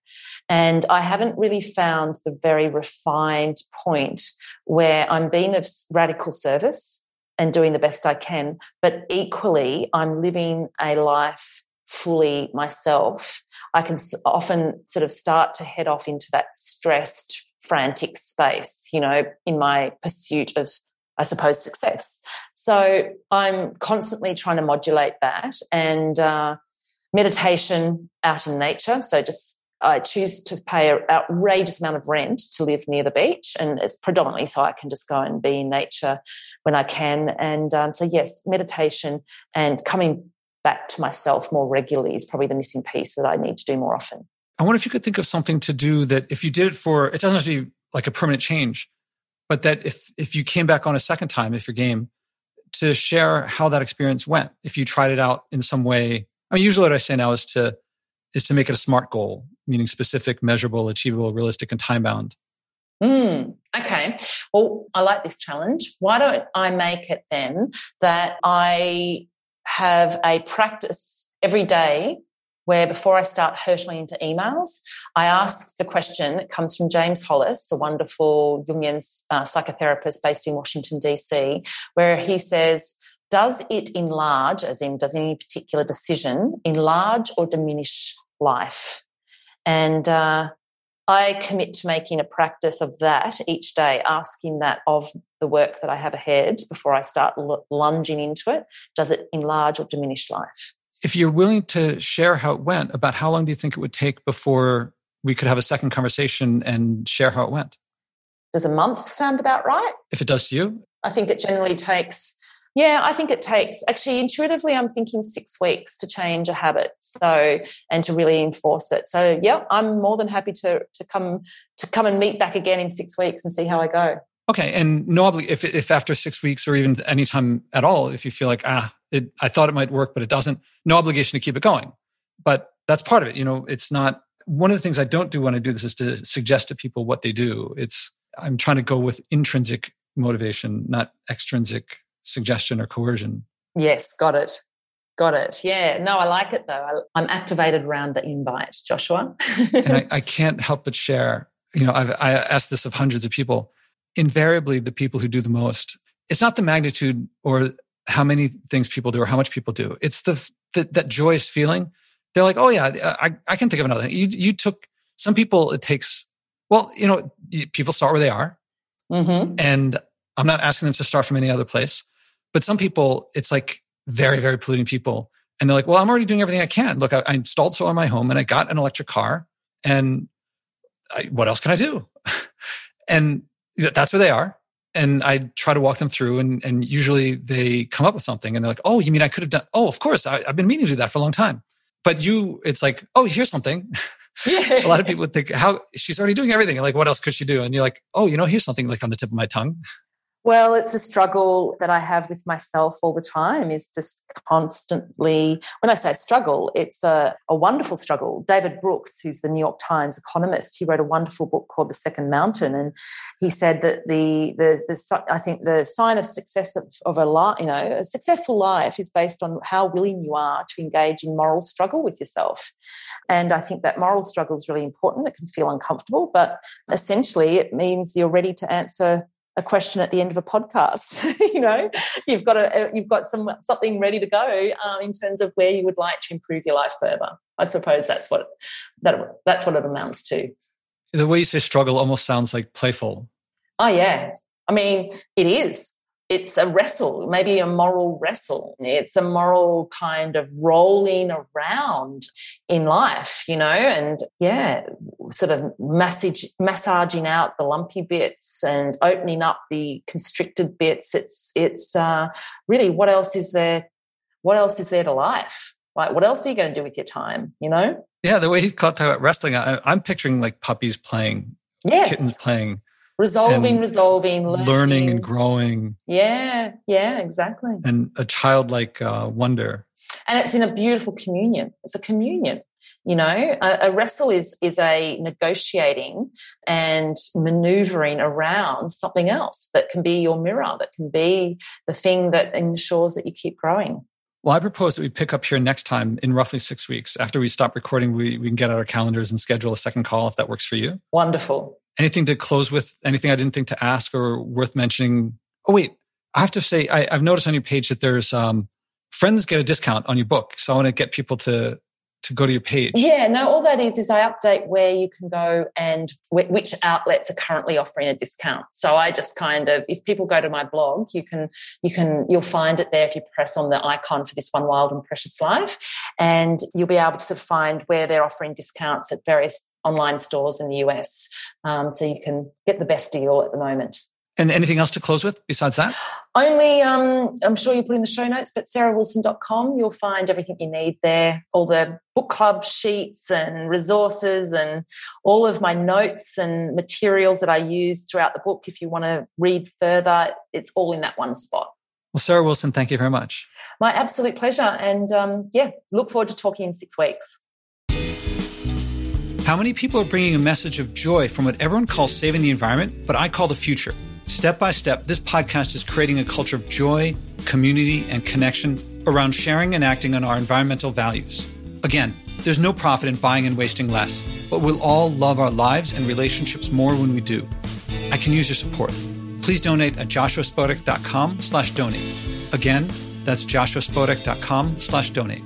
And I haven't really found the very refined point where I'm being of radical service and doing the best I can, but equally, I'm living a life fully myself. I can often sort of start to head off into that stressed, frantic space, you know, in my pursuit of I suppose, success. So I'm constantly trying to modulate that and uh, meditation out in nature. So just I choose to pay an outrageous amount of rent to live near the beach, and it's predominantly so I can just go and be in nature when I can. And um, so, yes, meditation and coming back to myself more regularly is probably the missing piece that I need to do more often. I wonder if you could think of something to do that if you did it for, it doesn't have to be like a permanent change, but that if if you came back on a second time if you're game to share how that experience went if you tried it out in some way. I mean usually what i say now is to is to make it a smart goal meaning specific measurable achievable realistic and time bound mm, okay. Well i like this challenge. Why don't i make it then that i have a practice every day where before I start hurtling into emails, I ask the question. It comes from James Hollis, the wonderful Jungian uh, psychotherapist based in Washington, D.C., where he says, Does it enlarge, as in, does any particular decision enlarge or diminish life? And uh, I commit to making a practice of that each day, asking that of the work that I have ahead before I start l- lunging into it. Does it enlarge or diminish life? If you're willing to share how it went, about how long do you think it would take before we could have a second conversation and share how it went? Does a month sound about right? If it does to you? I think it generally takes, yeah, I think it takes, actually, intuitively, I'm thinking six weeks to change a habit. So, and to really enforce it. So, yeah, I'm more than happy to, to come, to come and meet back again in six weeks and see how I go. Okay. And no, obli- if, if after six weeks or even any time at all, if you feel like, ah, it, I thought it might work, but it doesn't. No obligation to keep it going. But that's part of it. You know, it's not one of the things I don't do when I do this is to suggest to people what they do. It's I'm trying to go with intrinsic motivation, not extrinsic suggestion or coercion. Yes, got it. Got it. Yeah. No, I like it though. I, am activated around the invite, Joshua. and I, *laughs* I, can't help but share. You know, I've I asked this of hundreds of people. Invariably, the people who do the most, it's not the magnitude or how many things people do or how much people do. It's the, the that joyous feeling. They're like, oh yeah, I, I can think of another thing. You, you took some people. It takes well, you know, people start where they are, mm-hmm. and I'm not asking them to start from any other place. But some people, it's like very, very polluting people. And they're like, well, I'm already doing everything I can. Look, I, I installed solar in my home and I got an electric car. And I, what else can I do? *laughs* and that's where they are. And I try to walk them through, and, and usually they come up with something and they're like, oh, you mean I could have done? Oh, of course. I, I've been meaning to do that for a long time. But you, it's like, oh, here's something. *laughs* Yeah. a lot of people would think, how she's already doing everything. Like, what else could she do? And you're like, oh, you know, here's something like on the tip of my tongue. Well, it's a struggle that I have with myself all the time is just constantly, when I say struggle, it's a, a, wonderful struggle. David Brooks, who's the New York Times economist, he wrote a wonderful book called The Second Mountain. And he said that the, the, the I think the sign of success of, of a life, you know, a successful life is based on how willing you are to engage in moral struggle with yourself. And I think that moral struggle is really important. It can feel uncomfortable, but essentially it means you're ready to answer a question at the end of a podcast. *laughs* you know, you've got a you've got some something ready to go um, in terms of where you would like to improve your life further. I suppose that's what that that's what it amounts to. The way you say struggle almost sounds like playful. Oh yeah, I mean it is it's a wrestle, maybe a moral wrestle. It's a moral kind of rolling around in life, you know, and yeah, sort of massage, massaging out the lumpy bits and opening up the constricted bits. It's it's uh, really what else is there? What else is there to life? Like, what else are you going to do with your time? You know? Yeah, the way he talked about wrestling, I, I'm picturing like puppies playing, yes. kittens playing resolving, resolving, learning. learning. and growing. Yeah, yeah, exactly. And a childlike uh, wonder. And it's in a beautiful communion. It's a communion. You know, a, a wrestle is is a negotiating and maneuvering around something else that can be your mirror, that can be the thing that ensures that you keep growing. Well, I propose that we pick up here next time in roughly six weeks. After we stop recording, we, we can get out our calendars and schedule a second call if that works for you. Wonderful. Anything to close with? Anything I didn't think to ask or worth mentioning? Oh, wait. I have to say, I, have noticed on your page that there's um, friends get a discount on your book. So I want to get people to to go to your page? Yeah, no, all that is is I update where you can go and which outlets are currently offering a discount. So I just kind of if people go to my blog, you can you can you'll find it there if you press on the icon for this one wild and precious life and you'll be able to find where they're offering discounts at various online stores in the US. Um, so you can get the best deal at the moment. And anything else to close with besides that? Only, um, I'm sure you put in the show notes, but sarahwilson.com, you'll find everything you need there all the book club sheets and resources and all of my notes and materials that I use throughout the book. If you want to read further, it's all in that one spot. Well, Sarah Wilson, thank you very much. My absolute pleasure. And um, yeah, look forward to talking in six weeks. How many people are bringing a message of joy from what everyone calls saving the environment, but I call the future? Step by step, this podcast is creating a culture of joy, community, and connection around sharing and acting on our environmental values. Again, there's no profit in buying and wasting less, but we'll all love our lives and relationships more when we do. I can use your support. Please donate at joshuaspodek.com slash donate. Again, that's joshuaspodek.com slash donate.